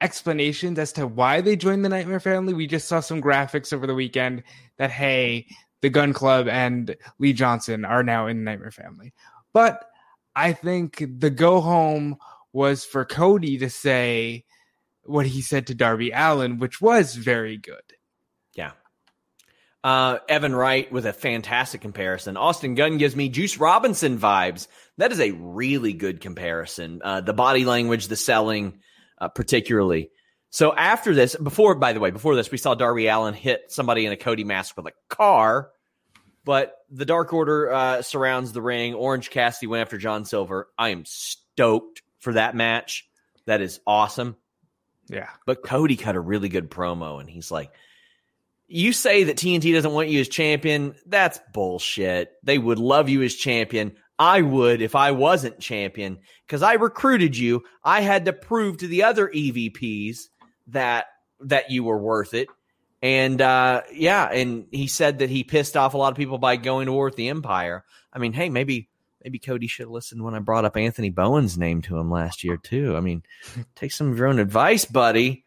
explanations as to why they joined the Nightmare Family. We just saw some graphics over the weekend that hey, the Gun Club and Lee Johnson are now in the Nightmare Family, but I think the go home was for Cody to say what he said to Darby Allin, which was very good. Yeah. Uh, Evan Wright with a fantastic comparison. Austin Gunn gives me Juice Robinson vibes. That is a really good comparison. Uh, the body language, the selling, uh, particularly. So after this, before, by the way, before this, we saw Darby Allin hit somebody in a Cody mask with a car, but the Dark Order uh, surrounds the ring. Orange Cassidy went after John Silver. I am stoked for that match. That is awesome. Yeah. But Cody cut a really good promo and he's like, You say that TNT doesn't want you as champion. That's bullshit. They would love you as champion. I would if I wasn't champion because I recruited you. I had to prove to the other EVPs that that you were worth it. And uh, yeah, and he said that he pissed off a lot of people by going to war with the Empire. I mean, hey, maybe maybe Cody should have listened when I brought up Anthony Bowens' name to him last year too. I mean, take some of your own advice, buddy.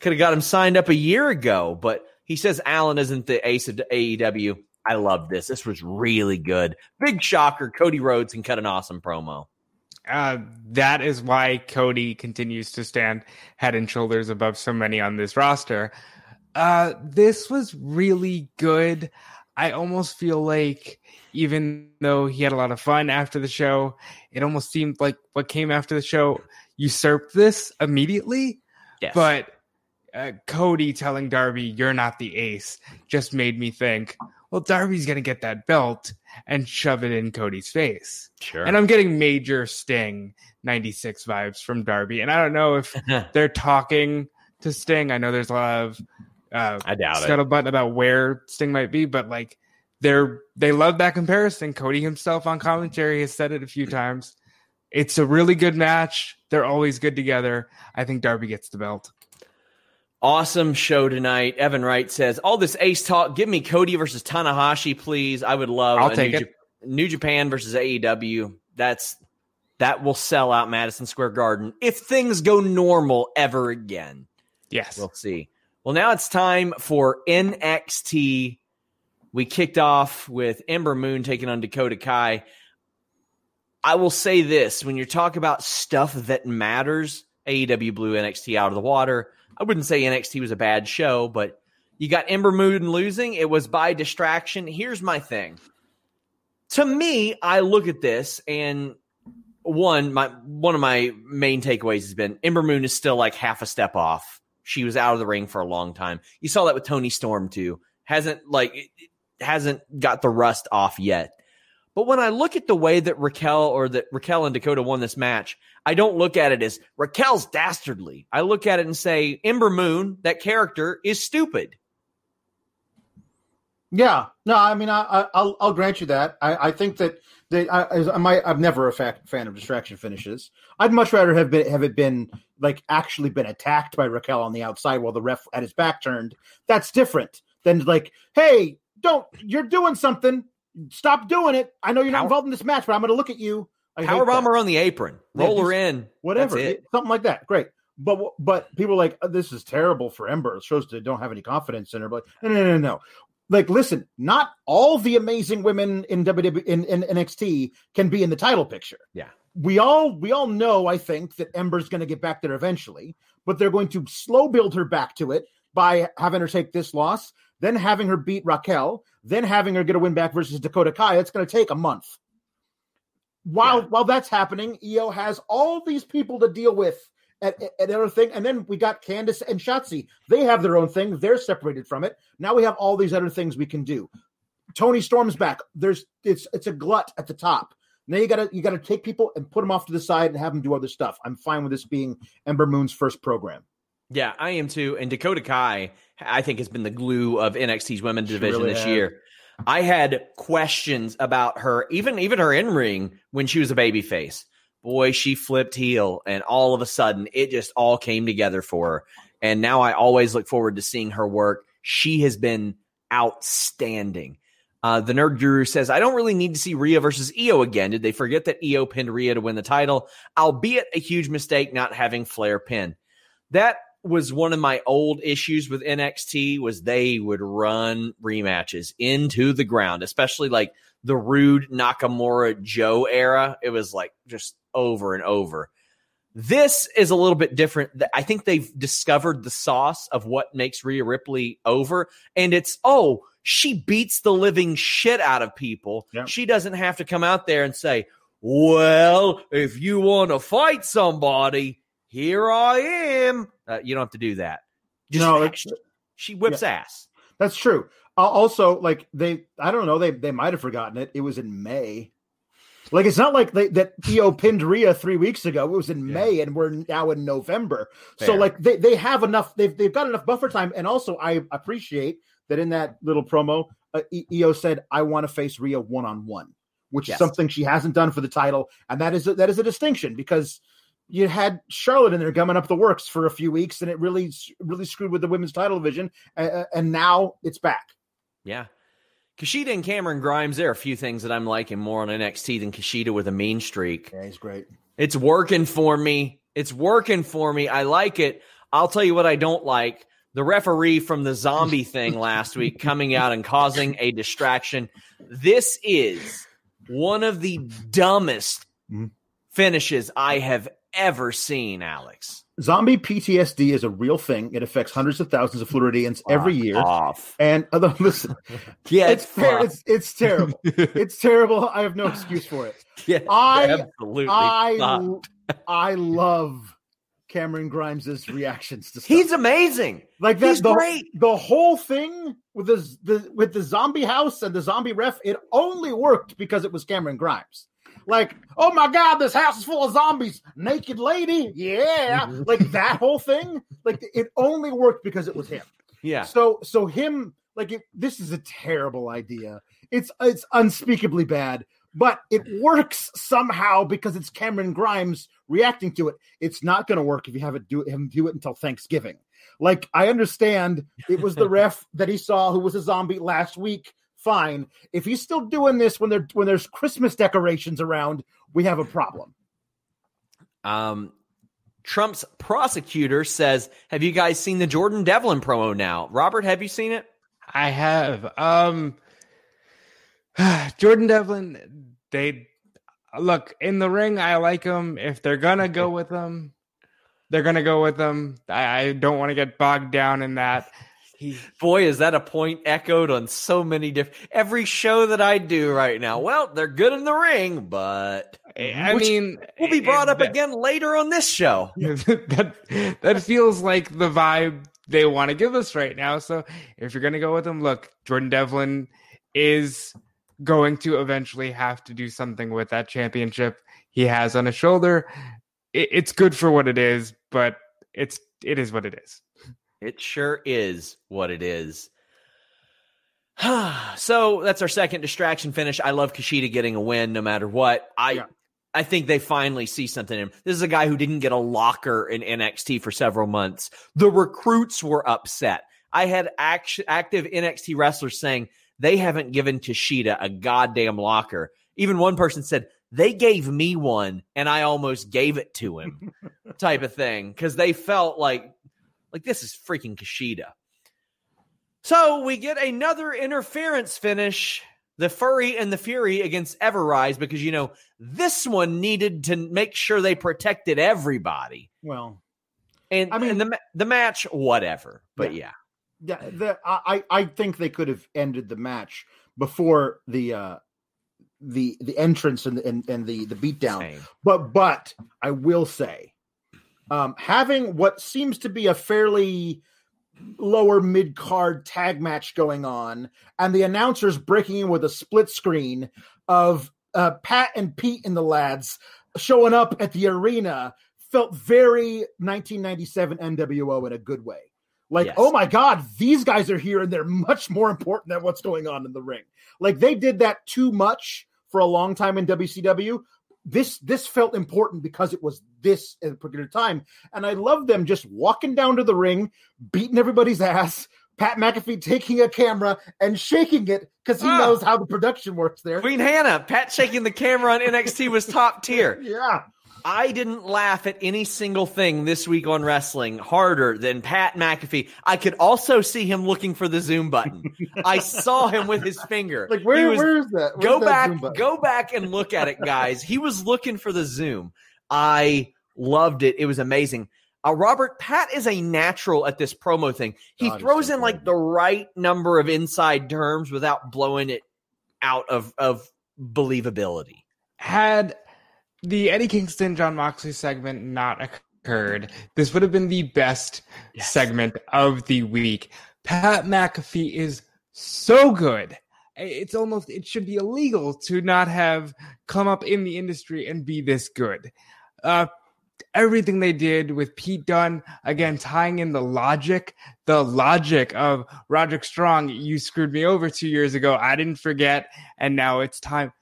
Could have got him signed up a year ago, but he says Allin isn't the ace of AEW. I love this. This was really good. Big shocker. Cody Rhodes can cut an awesome promo. Uh, that is why Cody continues to stand head and shoulders above so many on this roster. Uh, this was really good. I almost feel like even though he had a lot of fun after the show, it almost seemed like what came after the show usurped this immediately. Yes. But uh, Cody telling Darby, "You're not the ace," just made me think, well, Darby's gonna get that belt and shove it in Cody's face. Sure. And I'm getting major Sting '96 vibes from Darby, and I don't know if they're talking to Sting. I know there's a lot of uh, I doubt scuttlebutt it. about where Sting might be, but like they're they love that comparison. Cody himself on commentary has said it a few times. It's a really good match. They're always good together. I think Darby gets the belt. Awesome show tonight. Evan Wright says, All this ace talk, give me Cody versus Tanahashi, please. I would love I'll take New, it. New Japan versus AEW. That's that will sell out Madison Square Garden if things go normal ever again. Yes. We'll see. Well, now it's time for NXT. We kicked off with Ember Moon taking on Dakota Kai. I will say this when you're talking about stuff that matters, AEW blew NXT out of the water. I wouldn't say NXT was a bad show, but you got Ember Moon losing. It was by distraction. Here's my thing. To me, I look at this and one, my one of my main takeaways has been Ember Moon is still like half a step off she was out of the ring for a long time. You saw that with Toni Storm too. Hasn't like hasn't got the rust off yet. But when I look at the way that Raquel or that Raquel and Dakota won this match, I don't look at it as Raquel's dastardly. I look at it and say Ember Moon, that character, is stupid. Yeah, no, I mean, I, will I'll grant you that. I, I think that they, I, I might, I'm never a fan of distraction finishes. I'd much rather have been have it been like actually been attacked by Raquel on the outside while the ref had his back turned. That's different than like, hey, don't you're doing something. Stop doing it. I know you're not involved in this match, but I'm going to look at you. Power bomb her on the apron, roll yeah, her in, whatever, something like that. Great. But but people are like oh, this is terrible for Ember. It shows they don't have any confidence in her. But no, no, no, no like listen not all the amazing women in WWE in, in NXT can be in the title picture. Yeah. We all we all know I think that Ember's going to get back there eventually, but they're going to slow build her back to it by having her take this loss, then having her beat Raquel, then having her get a win back versus Dakota Kai. It's going to take a month. while yeah. while that's happening, Io has all these people to deal with at, at, at other thing, and then we got Candice and Shotzi. They have their own thing. They're separated from it. Now we have all these other things we can do. Toni Storm's back. There's it's it's a glut at the top. Now you gotta you gotta take people and put them off to the side and have them do other stuff. I'm fine with this being Ember Moon's first program. Yeah, I am too. And Dakota Kai, I think, has been the glue of NXT's women's division really this has. year. I had questions about her, even even her in ring when she was a baby face. Boy, she flipped heel, and all of a sudden, it just all came together for her. And now I always look forward to seeing her work. She has been outstanding. Uh, the nerd guru says, I don't really need to see Rhea versus Io again. Did they forget that Io pinned Rhea to win the title? Albeit a huge mistake not having Flair pin. That was one of my old issues with NXT was they would run rematches into the ground, especially like the Roode Nakamura Joe era. It was like just over and over. This is a little bit different. I think they've discovered the sauce of what makes Rhea Ripley over. And it's, oh, she beats the living shit out of people. Yep. She doesn't have to come out there and say, well, if you want to fight somebody, here I am. Uh, you don't have to do that. Just, no, she, she whips yeah. ass. That's true. Uh, also, like they, I don't know, they they might have forgotten it. It was in May. Like it's not like they, that Io pinned Rhea three weeks ago. It was in yeah. May, and we're now in November. Fair. So like they, they have enough. They've they've got enough buffer time. And also, I appreciate that in that little promo, uh, Io said, "I want to face Rhea one on one," which yes. is something she hasn't done for the title, and that is a, that is a distinction because you had Charlotte in there gumming up the works for a few weeks, and it really really screwed with the women's title division, uh, and now it's back. Yeah. Kushida and Cameron Grimes, there are a few things that I'm liking more on NXT than Kushida with a mean streak. Yeah, he's great. It's working for me. It's working for me. I like it. I'll tell you what I don't like. The referee from the zombie thing last week coming out and causing a distraction. This is one of the dumbest mm-hmm. finishes I have ever seen, Alex. Zombie PTSD is a real thing. It affects hundreds of thousands of Floridians every year. Off. And uh, listen, yeah, it's, it's, it's terrible. it's terrible. I have no excuse for it. Yeah, I absolutely. I I love Cameron Grimes's reactions to stuff. He's amazing. Like that's the, great. The whole thing with the, the with the zombie house and the zombie ref, it only worked because it was Cameron Grimes. Like, oh my God, this house is full of zombies. Naked lady. Yeah. Mm-hmm. like that whole thing. Like it only worked because it was him. Yeah. So so him like it, this is a terrible idea. It's it's unspeakably bad, but it works somehow because it's Cameron Grimes reacting to it. It's not going to work if you have it do him do it until Thanksgiving. Like I understand it was the ref that he saw who was a zombie last week fine. If he's still doing this when there when there's Christmas decorations around, we have a problem. Um, Trump's prosecutor says, "Have you guys seen the Jordan Devlin promo now?" Robert, have you seen it? I have. Um, Jordan Devlin, they look in the ring. I like them. If they're gonna go with them, they're gonna go with them. I, I don't want to get bogged down in that. He, boy, is that a point echoed on so many different every show that I do right now. Well, they're good in the ring, but I mean, we'll be brought up that, again later on this show. that that feels like the vibe they want to give us right now. So if you're gonna go with them, look, Jordan Devlin is going to eventually have to do something with that championship he has on his shoulder. It, it's good for what it is, but it's it is what it is. It sure is what it is. so that's our second distraction finish. I love Kushida getting a win no matter what. I yeah. I think they finally see something in him. This is a guy who didn't get a locker in NXT for several months. The recruits were upset. I had act- active NXT wrestlers saying they haven't given Kushida a goddamn locker. Even one person said, they gave me one and I almost gave it to him, type of thing. Cause they felt like like this is freaking Kushida. So we get another interference finish. The Furry and the Fury against Ever-Rise because you know this one needed to make sure they protected everybody. Well, and I mean and the the match, whatever. But yeah, yeah, yeah the, I I think they could have ended the match before the uh the the entrance and and, and the the beatdown. Same. But but I will say, um, having what seems to be a fairly lower mid card tag match going on, and the announcers breaking in with a split screen of uh, Pat and Pete and the lads showing up at the arena felt very 1997 NWO in a good way. Like, yes. oh my God, these guys are here and they're much more important than what's going on in the ring. Like they did that too much for a long time in WCW. This this felt important because it was this at a particular time. And I love them just walking down to the ring, beating everybody's ass, Pat McAfee taking a camera and shaking it because he oh. knows how the production works there. Queen Hannah, Pat shaking the camera on NXT was top tier. yeah. I didn't laugh at any single thing this week on wrestling harder than Pat McAfee. I could also see him looking for the zoom button. I saw him with his finger. Like where, was, where is that? Where's go that back, go back and look at it, guys. He was looking for the zoom. I loved it. It was amazing. Uh, Robert Pat is a natural at this promo thing. He God, throws so in like the right number of inside terms without blowing it out of of believability. Had the Eddie Kingston Jon Moxley segment not occurred, this would have been the best yes. segment of the week. Pat McAfee is so good. It's almost it should be illegal to not have come up in the industry and be this good. Uh, everything they did with Pete Dunne, again, tying in the logic, the logic of Roderick Strong, you screwed me over two years ago. I didn't forget. And now it's time.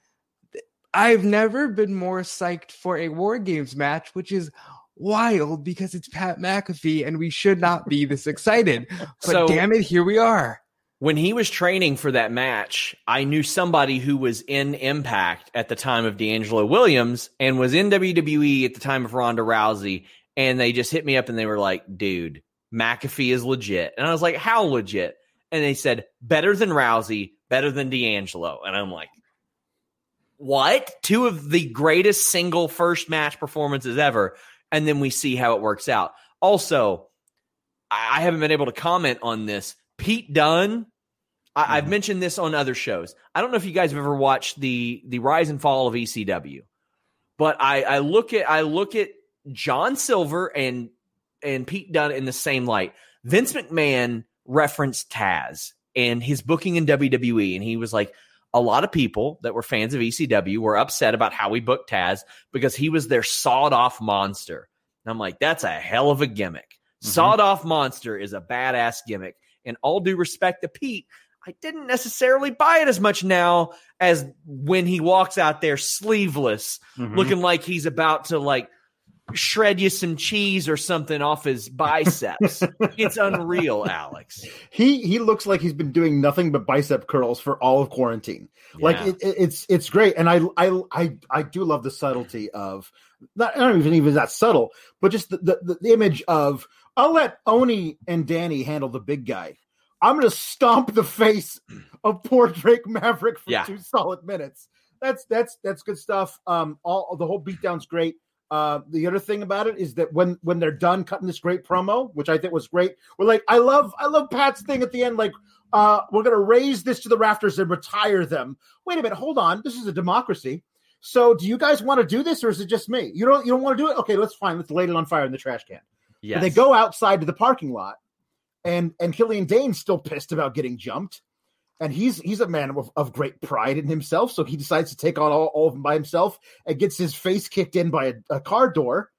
I've never been more psyched for a War Games match, which is wild because it's Pat McAfee and we should not be this excited. But so, damn it, here we are. When he was training for that match, I knew somebody who was in Impact at the time of DeAngelo Williams and was in WWE at the time of Ronda Rousey. And they just hit me up and they were like, dude, McAfee is legit. And I was like, how legit? And they said, better than Rousey, better than DeAngelo. And I'm like, what? Two of the greatest single first match performances ever. And then we see how it works out. Also, I haven't been able to comment on this. Pete Dunne, I, mm-hmm. mentioned this on other shows. I don't know if you guys have ever watched the the rise and fall of ECW, but I, I look at I look at John Silver and and Pete Dunne in the same light. Vince McMahon referenced Taz and his booking in WWE, and he was like, a lot of people that were fans of ECW were upset about how we booked Taz because he was their sawed off monster. And I'm like, that's a hell of a gimmick. Mm-hmm. Sawed off monster is a badass gimmick. And all due respect to Pete, I didn't necessarily buy it as much now as when he walks out there sleeveless, mm-hmm. looking like he's about to like shred you some cheese or something off his biceps. it's unreal, Alex. He he looks like he's been doing nothing but bicep curls for all of quarantine. Yeah. Like it, it, it's it's great, and I I I I do love the subtlety of not I don't even even that subtle, but just the, the, the image of I'll let Oney and Danny handle the big guy. I'm gonna stomp the face of poor Drake Maverick for yeah. two solid minutes. That's that's that's good stuff. Um, all the whole beatdown's great. Uh, the other thing about it is that when when they're done cutting this great promo, which I think was great, we're like, I love I love Pat's thing at the end, like uh, we're gonna raise this to the rafters and retire them. Wait a minute, hold on, this is a democracy. So do you guys want to do this or is it just me? You don't you don't want to do it? Okay, let's fine, let's light it on fire in the trash can. Yeah. They go outside to the parking lot, and and Killian Dain's still pissed about getting jumped and he's he's a man of, of, great pride in himself. So he decides to take on all, all of them by himself and gets his face kicked in by a, a car door,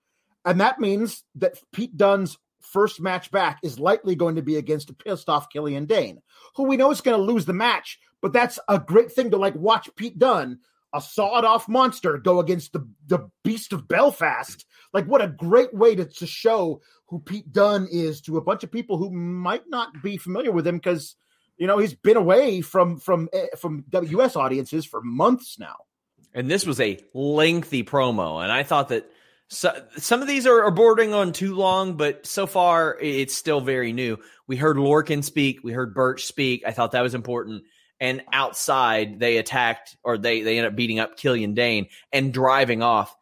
and that means that Pete Dunne's first match back is likely going to be against a pissed off Killian Dain, who we know is going to lose the match. But that's a great thing to like watch Pete Dunne a sawed off monster, go against the the beast of Belfast. Like what a great way to, to show who Pete dunn is to a bunch of people who might not be familiar with him because you know, he's been away from from eh, from WS audiences for months now. And this was a lengthy promo, and I thought that so, some of these are, bordering on too long, but so far it's still very new. We heard Lorcan speak, we heard Burch speak. I thought that was important. And outside, they attacked or they they end up beating up Killian Dain and driving off.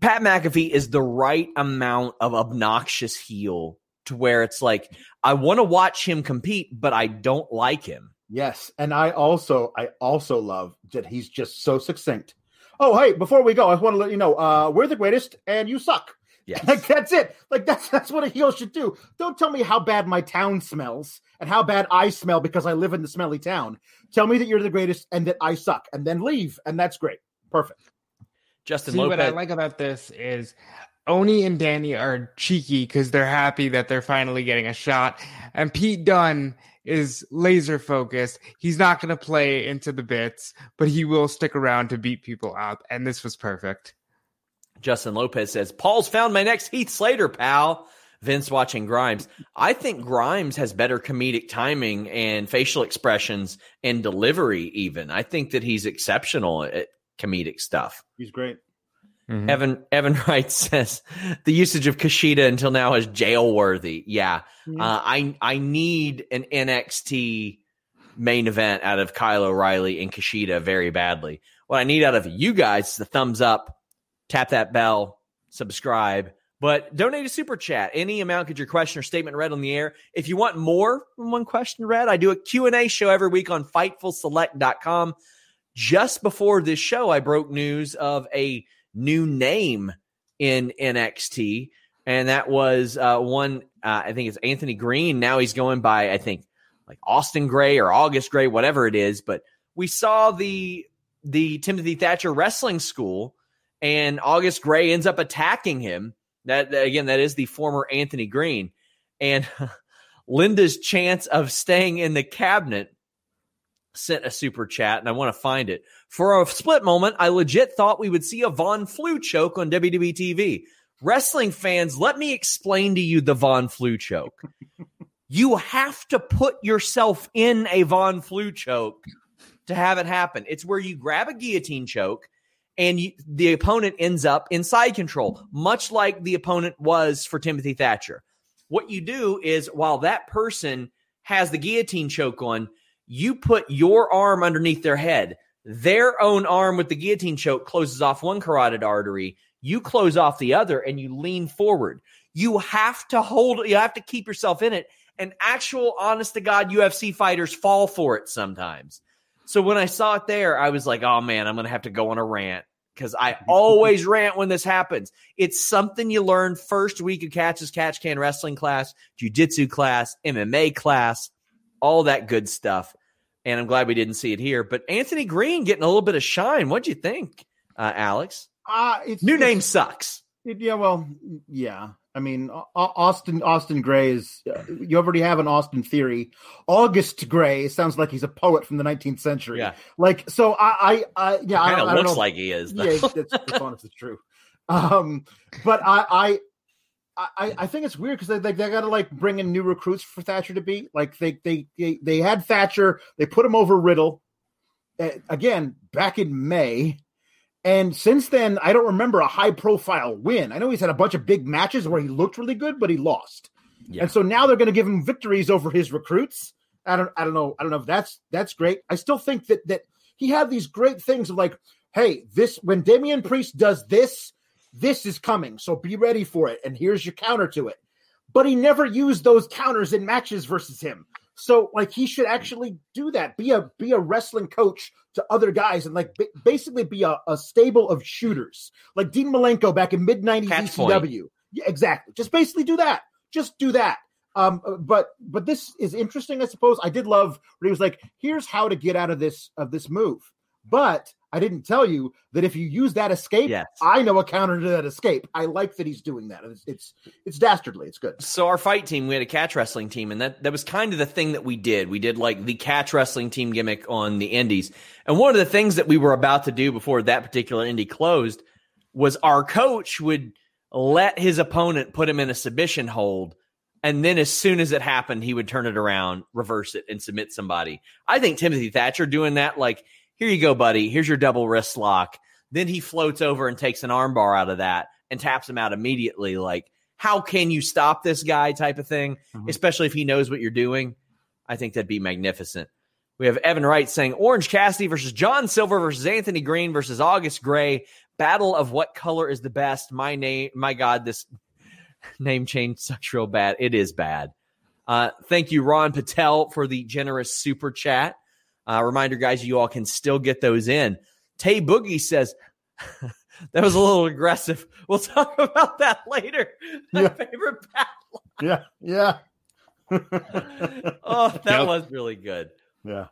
Pat McAfee is the right amount of obnoxious heel to where it's like I want to watch him compete, but I don't like him. Yes, and I also I also love that he's just so succinct. Oh, hey, before we go, I want to let you know uh, we're the greatest and you suck. Yes. Like that's it. Like that's that's what a heel should do. Don't tell me how bad my town smells and how bad I smell because I live in the smelly town. Tell me that you're the greatest and that I suck, and then leave, and that's great. Perfect. Justin See, Lopez. what I like about this is Oney and Danny are cheeky because they're happy that they're finally getting a shot, and Pete Dunne is laser focused. He's not going to play into the bits, but he will stick around to beat people up, and this was perfect. Justin Lopez says, Paul's found my next Heath Slater, pal. Vince watching Grimes. I think Grimes has better comedic timing and facial expressions and delivery, even. I think that he's exceptional at comedic stuff. He's great. Mm-hmm. Evan Evan Wright says the usage of Kushida until now is jail worthy. Yeah, mm-hmm. uh, I I need an NXT main event out of Kyle O'Reilly and Kushida very badly. What I need out of you guys is the thumbs up, tap that bell, subscribe, but donate a super chat. Any amount, get your question or statement read on the air. If you want more than one question read, I do a Q&A show every week on FightfulSelect.com. Just before this show, I broke news of a new name in NXT, and that was uh, one, uh, I think it's Anthony Green. Now he's going by, I think, like Austin Gray or August Gray, whatever it is. But we saw the the Timothy Thatcher Wrestling School, and August Gray ends up attacking him that, that again, that is the former Anthony Green. And Linda's chance of staying in the cabinet sent a super chat, and I want to find it. For a split moment, I legit thought we would see a Von Flue choke on WWE TV. Wrestling fans, let me explain to you the Von Flue choke. you have to put yourself in a Von Flue choke to have it happen. It's where you grab a guillotine choke and you, the opponent ends up in side control, much like the opponent was for Timothy Thatcher. What you do is while that person has the guillotine choke on, you put your arm underneath their head. Their own arm with the guillotine choke closes off one carotid artery. You close off the other and you lean forward. You have to hold, you have to keep yourself in it. And actual, honest to God, UFC fighters fall for it sometimes. So when I saw it there, I was like, oh man, I'm going to have to go on a rant because I always rant when this happens. It's something you learn first week of Catch as Catch Can wrestling class, jujitsu class, MMA class, all that good stuff. And I'm glad we didn't see it here. But Anthony Green getting a little bit of shine. What'd you think, uh, Alex? Uh, it's, New it's, name sucks. It, yeah, well, yeah. I mean, Austin Austin Gray is. Uh, you already have an Austin theory. August Gray sounds like he's a poet from the 19th century. Yeah. Like so, I, I, I yeah, kind of looks know. like he is. Though. Yeah, that's, that's it's true. Um, but I, I, I, I think it's weird because they, they, they got to like bring in new recruits for Thatcher to beat. Like they they they, they had Thatcher, they put him over Riddle. Uh, again, back in May, and since then, I don't remember a high profile win. I know he's had a bunch of big matches where he looked really good, but he lost. Yeah. And so now they're going to give him victories over his recruits. I don't, I don't know. I don't know if that's that's great. I still think that that he had these great things of like, hey, this when Damian Priest does this, this is coming. So be ready for it. And here's your counter to it. But he never used those counters in matches versus him. So like he should actually do that. Be a be a wrestling coach to other guys and like b- basically be a, a, stable of shooters like Dean Malenko back in mid '90s ECW. Yeah, exactly. Just basically do that. Just do that. Um, but but this is interesting, I suppose. I did love where he was like, "Here's how to get out of this of this move," but I didn't tell you that if you use that escape, yes. I know a counter to that escape. I like that he's doing that. It's, it's it's dastardly. It's good. So our fight team, we had a catch wrestling team, and that that was kind of the thing that we did. We did like the catch wrestling team gimmick on the indies. And one of the things that we were about to do before that particular indie closed was our coach would let his opponent put him in a submission hold. And then as soon as it happened, he would turn it around, reverse it, and submit somebody. I think Timothy Thatcher doing that, like here you go, buddy. Here's your double wrist lock. Then he floats over and takes an armbar out of that and taps him out immediately. Like, how can you stop this guy type of thing, mm-hmm. especially if he knows what you're doing? I think that'd be magnificent. We have Evan Wright saying Orange Cassidy versus John Silver versus Anthony Green versus August Gray. Battle of what color is the best? My name, my God, this name change sucks real bad. It is bad. Uh, thank you, Ron Patel, for the generous super chat. Uh, reminder, guys, you all can still get those in. Tay Boogie says, that was a little aggressive. We'll talk about that later. My Yeah. favorite battle. Yeah, yeah, Oh, that Yep. was really good. yeah.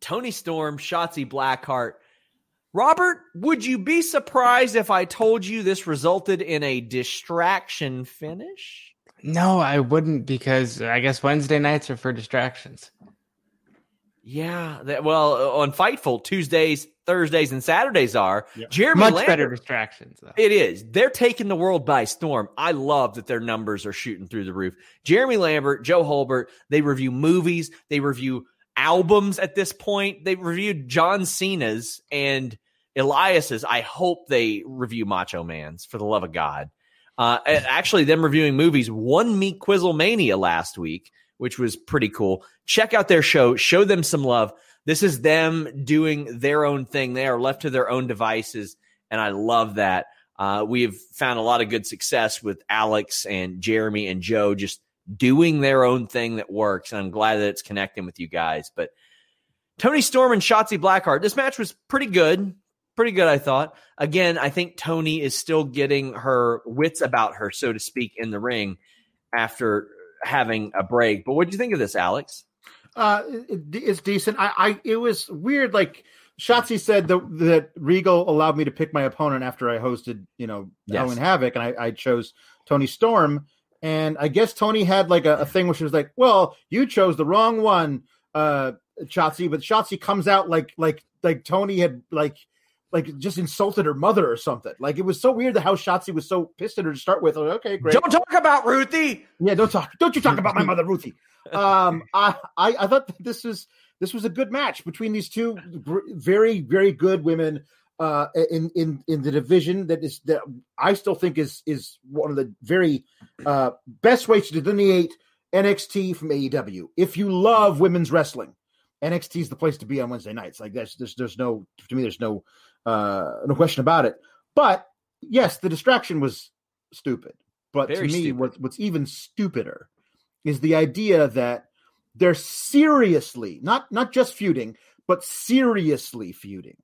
Toni Storm, Shotzi Blackheart. Robert, would you be surprised if I told you this resulted in a distraction finish? No, I wouldn't because I guess Wednesday nights are for distractions. Yeah, that, well, on Fightful, Tuesdays, Thursdays, and Saturdays are. Yeah. Jeremy Much Lambert- better distractions though. It is. They're taking the world by storm. I love that their numbers are shooting through the roof. Jeremy Lambert, Joe Holbert, they review movies, they review albums at this point. They reviewed John Cena's and Elias's. I hope they review Macho Man's for the love of God. Uh, actually, them reviewing movies won me Quizzlemania last week, which was pretty cool. Check out their show, show them some love. This is them doing their own thing. They are left to their own devices and I love that. Uh, we have found a lot of good success with Alex and Jeremy and Joe just doing their own thing that works, and I'm glad that it's connecting with you guys. But Toni Storm and Shotzi Blackheart, this match was pretty good, pretty good. I thought. Again, I think Toni is still getting her wits about her, so to speak, in the ring after having a break. But what do you think of this, Alex? Uh, it, it's decent. I, I, it was weird. Like Shotzi said that that Regal allowed me to pick my opponent after I hosted, you know, Yes. Halloween Havoc, and I, I chose Toni Storm. And I guess Toni had like a, a thing where she was like, "Well, you chose the wrong one, uh, Shotzi." But Shotzi comes out like like like Toni had like like just insulted her mother or something. Like it was so weird that how Shotzi was so pissed at her to start with. Like, okay, great. Don't talk about Ruthie. Yeah, don't talk. Don't you talk about my mother, Ruthie. Um, I, I, I thought that this was this was a good match between these two very, very good women uh, in in in the division that is that I still think is is one of the very uh, best ways to delineate NXT from AEW. If you love women's wrestling, NXT is the place to be on Wednesday nights. Like that's there's there's no to me there's no uh, no question about it. But yes, the distraction was stupid. But Very to me, stupid. what, what's even stupider is the idea that they're seriously not not just feuding, but seriously feuding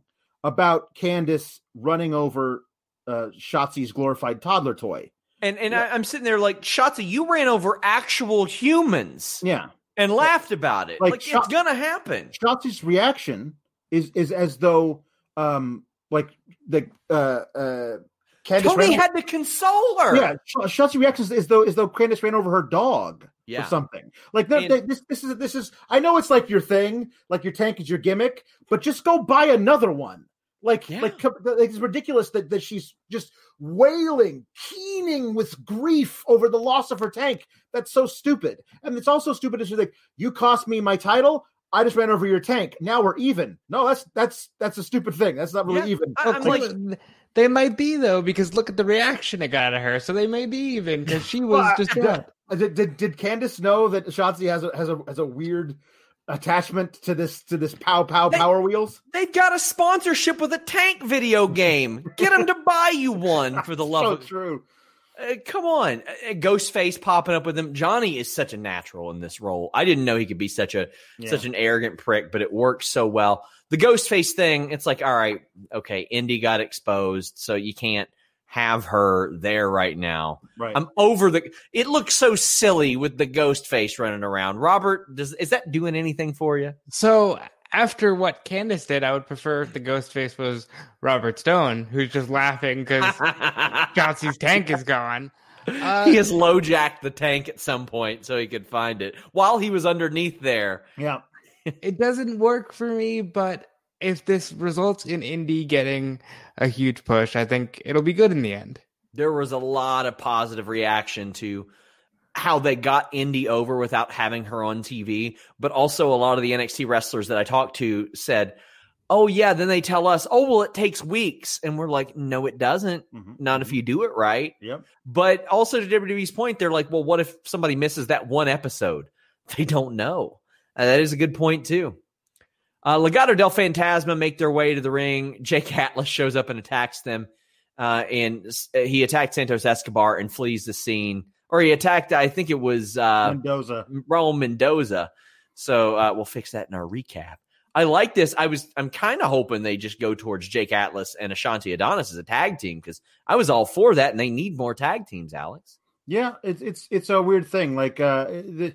about Candice running over uh, Shotzi's glorified toddler toy. And and I, I'm sitting there like, Shotzi, you ran over actual humans Yeah, and laughed about it. Like Like, Shot- it's gonna happen. Shotzi's reaction is is as though um like the uh uh Candice Toni ran- had to console her. yeah Sh- Shotzi reacts as, as though as though Candice ran over her dog Yeah. or something like no, And- they- this this is this is I know it's like your thing like your tank is your gimmick but just go buy another one like Yeah. like, like it's ridiculous that, that she's just wailing keening with grief over the loss of her tank that's so stupid and it's also stupid as she's like you cost me my title I just ran over your tank. Now we're even. No, that's that's that's a stupid thing. That's not really Yeah, even. I- I'm Well, like- they might be though because look at the reaction it got of her. So they may be even because she was Well, distraught. Uh, Did, did did Candice know that Shotzi has a has a has a weird attachment to this to this pow pow They- power wheels? They've got a sponsorship with a tank video game. Get them to buy you one for the love so of true. Uh, come on, Uh, Ghostface popping up with him. Johnny is such a natural in this role. I didn't know he could be such a Yeah. such an arrogant prick, but it works so well. The Ghostface thing, it's like, all right, okay, Indi got exposed, so you can't have her there right now. Right. I'm over the. It looks so silly with the Ghostface running around. Robert, does is that doing anything for you? So after what Candice did, I would prefer if the ghost face was Robert Stone, who's just laughing because Shotzi's tank is gone. Uh, he has low jacked the tank at some point so he could find it while he was underneath there. yeah. it doesn't work for me, but if this results in Indi getting a huge push, I think it'll be good in the end. there was a lot of positive reaction to how they got Indi over without having her on TV, but also a lot of the NXT wrestlers that I talked to said, "Oh yeah," then they tell us, "Oh well, it takes weeks," and we're like, "No, it doesn't. Mhm. Not if you do it right." Yep. But also to WWE's point, they're like, "Well, what if somebody misses that one episode? They don't know." Uh, that is a good point too. Uh, Legado del Fantasma make their way to the ring. Jake Atlas shows up and attacks them, uh, and he attacks Santos Escobar and flees the scene, or he attacked. I think it was uh, Mendoza, Raul Mendoza. So uh, we'll fix that in our recap. I like this. I was I'm kind of hoping they just go towards Jake Atlas and Ashante Adonis as a tag team because I was all for that, and they need more tag teams. Alex. Yeah, it's it's it's a weird thing. Like uh, the,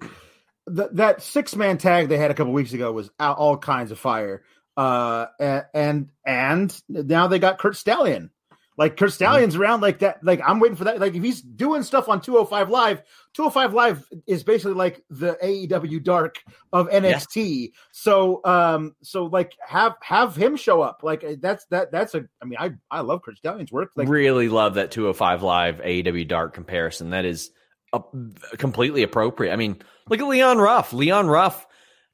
the that six man tag they had a couple weeks ago was out, all kinds of fire. Uh, and and now they got Curt Stallion like Curt Stallion's mm-hmm. around like that. Like I'm waiting for that. Like if he's doing stuff on 205 Live, 205 Live is basically like the AEW Dark of NXT. Yeah. So um, so like have have him show up. Like uh, that's that that's a. I mean I I love Curt Stallion's work. Like really love that 205 Live AEW Dark comparison. That is a, completely appropriate. I mean look at Leon Ruff. Leon Ruff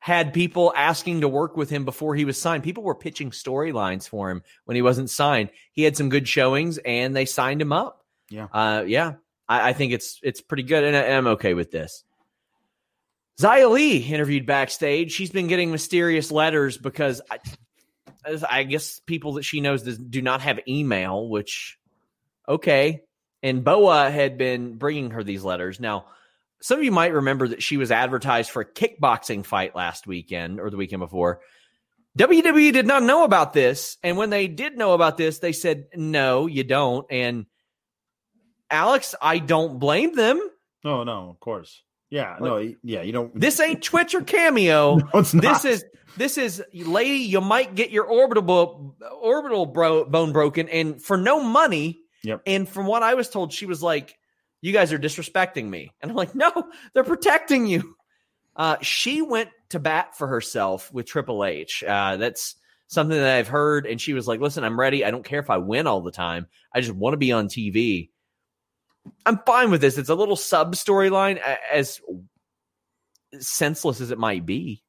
had people asking to work with him before he was signed. People were pitching storylines for him when he wasn't signed. He had some good showings, and they signed him up. Yeah, uh, yeah. I, I, think it's it's pretty good, and I, am okay with this. Xia Li interviewed backstage. She's been getting mysterious letters because I, I guess people that she knows do not have email. Which, okay. And Boa had been bringing her these letters. Now, some of you might remember that she was advertised for a kickboxing fight last weekend or the weekend before. WWE did not know about this. And when they did know about this, they said, no, you don't. And Alex, I don't blame them. No, no, of course. Yeah, no, yeah, you don't. This ain't Twitch or Cameo. no, it's not. This is this is lady. You might get your orbital orbital bro, bone broken, and for no money. Yep. And from what I was told, she was like, you guys are disrespecting me. And I'm like, no, they're protecting you. Uh, she went to bat for herself with Triple H. Uh, that's something that I've heard. And she was like, listen, I'm ready. I don't care if I win all the time. I just want to be on TV. I'm fine with this. It's a little sub storyline, as senseless as it might be.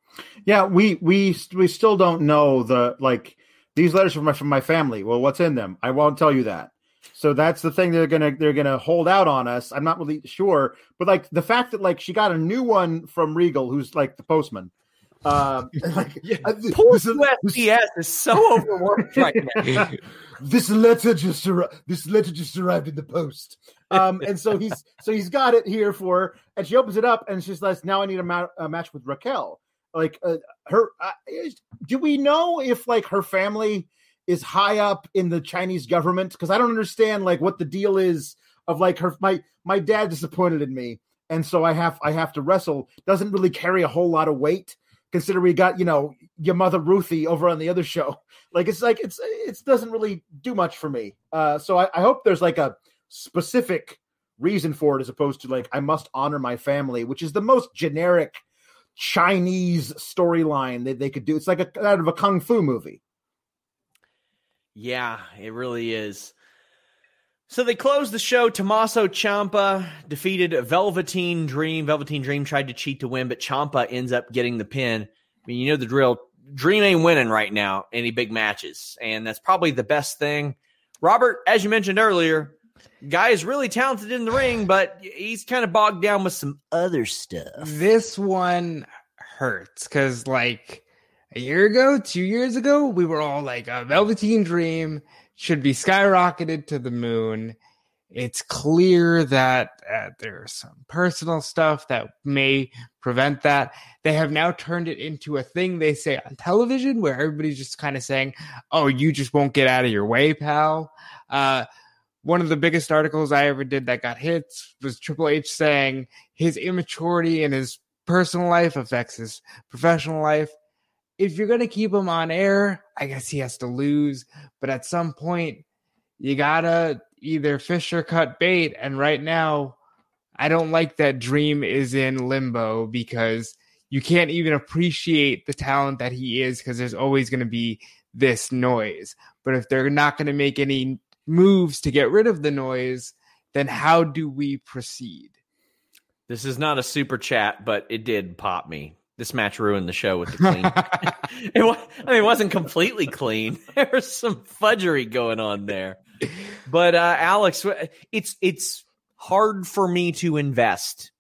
Yeah, we we we still don't know the like these letters from my from my family. Well, what's in them? I won't tell you that. So that's the thing they're gonna they're gonna hold out on us. I'm not really sure, but like the fact that like she got a new one from Regal, who's like the postman. Um, like yeah, poor USPS is so overworked right now. this letter just arrived. This letter just arrived in the post. Um, and so he's so he's got it here for her, and she opens it up, and she's like, "Now I need a, ma- a match with Raquel." Like uh, her, uh, do we know if like her family? Is high up in the Chinese government because I don't understand like what the deal is of like her my my dad disappointed in me and so I have I have to wrestle. Doesn't really carry a whole lot of weight consider we got you know your mother Ruthie over on the other show. Like it's like it's it doesn't really do much for me. Uh so I, I hope there's like a specific reason for it as opposed to like I must honor my family which is the most generic Chinese storyline that they could do. It's like a out of a kung fu movie yeah, it really is. So they closed the show. Tommaso Ciampa defeated Velveteen Dream. Velveteen Dream tried to cheat to win, but Ciampa ends up getting the pin. I mean, you know the drill. Dream ain't winning right now any big matches, and that's probably the best thing. Robert, as you mentioned earlier, guy is really talented in the ring, but he's kind of bogged down with some other stuff. This one hurts because, like, a year ago, two years ago, we were all like, a Velveteen Dream should be skyrocketed to the moon. It's clear that uh, there's some personal stuff that may prevent that. They have now turned it into a thing they say on television where everybody's just kind of saying, oh, you just won't get out of your way, pal. Uh, one of the biggest articles I ever did that got hits was Triple H saying his immaturity in his personal life affects his professional life if you're going to keep him on air, I guess he has to lose. But at some point, you got to either fish or cut bait. And right now, I don't like that Dream is in limbo because you can't even appreciate the talent that he is because there's always going to be this noise. But if they're not going to make any moves to get rid of the noise, then how do we proceed? This is not a super chat, but it did pop me this match ruined the show with the clean. it was, I mean, it wasn't completely clean. There was some fudgery going on there. But uh, Alex, it's it's hard for me to invest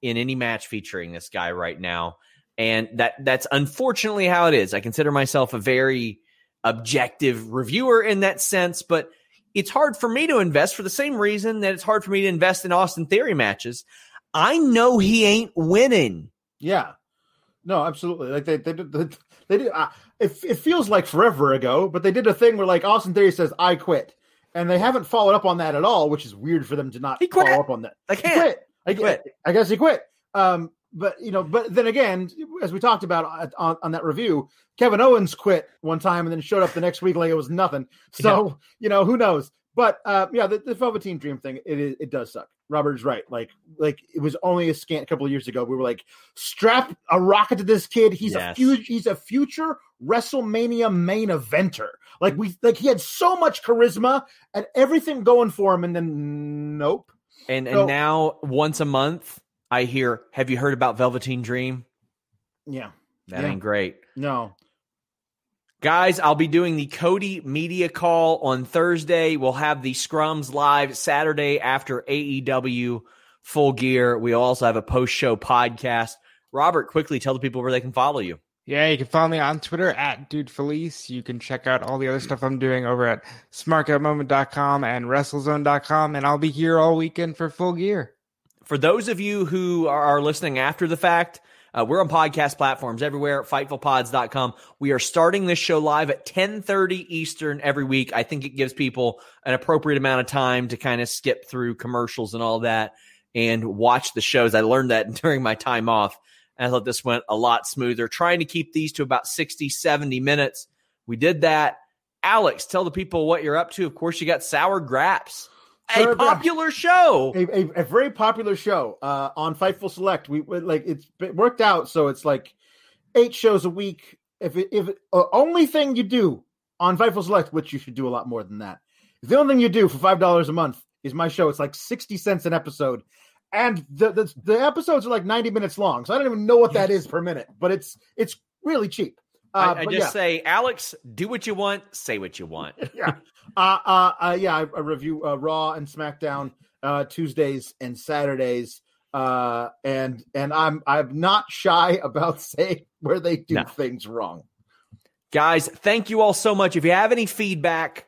in any match featuring this guy right now, and that that's unfortunately how it is. I consider myself a very objective reviewer in that sense, but it's hard for me to invest for the same reason that it's hard for me to invest in Austin Theory matches. I know he ain't winning. Yeah. No, absolutely. Like they they did they, they did. Uh, it, it feels like forever ago, but they did a thing where like Austin Theory says, "I quit," and they haven't followed up on that at all, which is weird for them to not follow up on that. I can't. He quit. I, quit. I guess he quit. Um, but you know, but then again, as we talked about on, on, that review, Kevin Owens quit one time and then showed up the next week like it was nothing. So yeah. you know, who knows? But uh, yeah, the, the Velveteen Dream thing, it it does suck. Robert is right. Like like it was only a scant couple of years ago. We were like, strap a rocket to this kid. He's yes. a future. He's a future WrestleMania main eventer. Like we like he had so much charisma and everything going for him, and then nope. And so, and now once a month, I hear, "Have you heard about Velveteen Dream?" Yeah, that yeah. ain't great. No, Guys, I'll be doing the Cody media call on Thursday. We'll have the scrums live Saturday after AEW full gear. We also have a post show podcast. Robert, quickly tell the people where they can follow you. Yeah, you can follow me on Twitter at Dude Felice. You can check out all the other stuff I'm doing over at smarkoutmoment.com and WrestleZone.com. And I'll be here all weekend for full gear. For those of you who are listening after the fact, uh, we're on podcast platforms everywhere, fightfulpods.com. We are starting this show live at 1030 Eastern every week. I think it gives people an appropriate amount of time to kind of skip through commercials and all that and watch the shows. I learned that during my time off. I thought this went a lot smoother. Trying to keep these to about 60, 70 minutes. We did that. Alex, tell the people what you're up to. Of course, you got Sour Graps a popular show, a, a, a, very popular show uh, on Fightful Select. We like it's worked out, so it's like eight shows a week. If it, if it, uh, only thing you do on Fightful Select, which you should do a lot more than that, the only thing you do for five dollars a month is my show. It's like sixty cents an episode, and the, the the episodes are like ninety minutes long. So I don't even know what that is per minute, but it's it's really cheap. Uh, I, I just yeah. say, Alex, do what you want, say what you want. yeah. Uh, uh, uh, yeah, I, I review uh, Raw and SmackDown uh, Tuesdays and Saturdays. Uh, and and I'm I'm not shy about saying where they do no. things wrong. Guys, thank you all so much. If you have any feedback,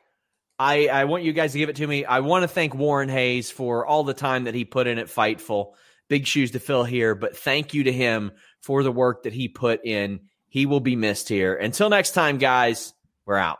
I, I want you guys to give it to me. I want to thank Warren Hayes for all the time that he put in at Fightful. Big shoes to fill here, but thank you to him for the work that he put in. He will be missed here. Until next time, guys, we're out.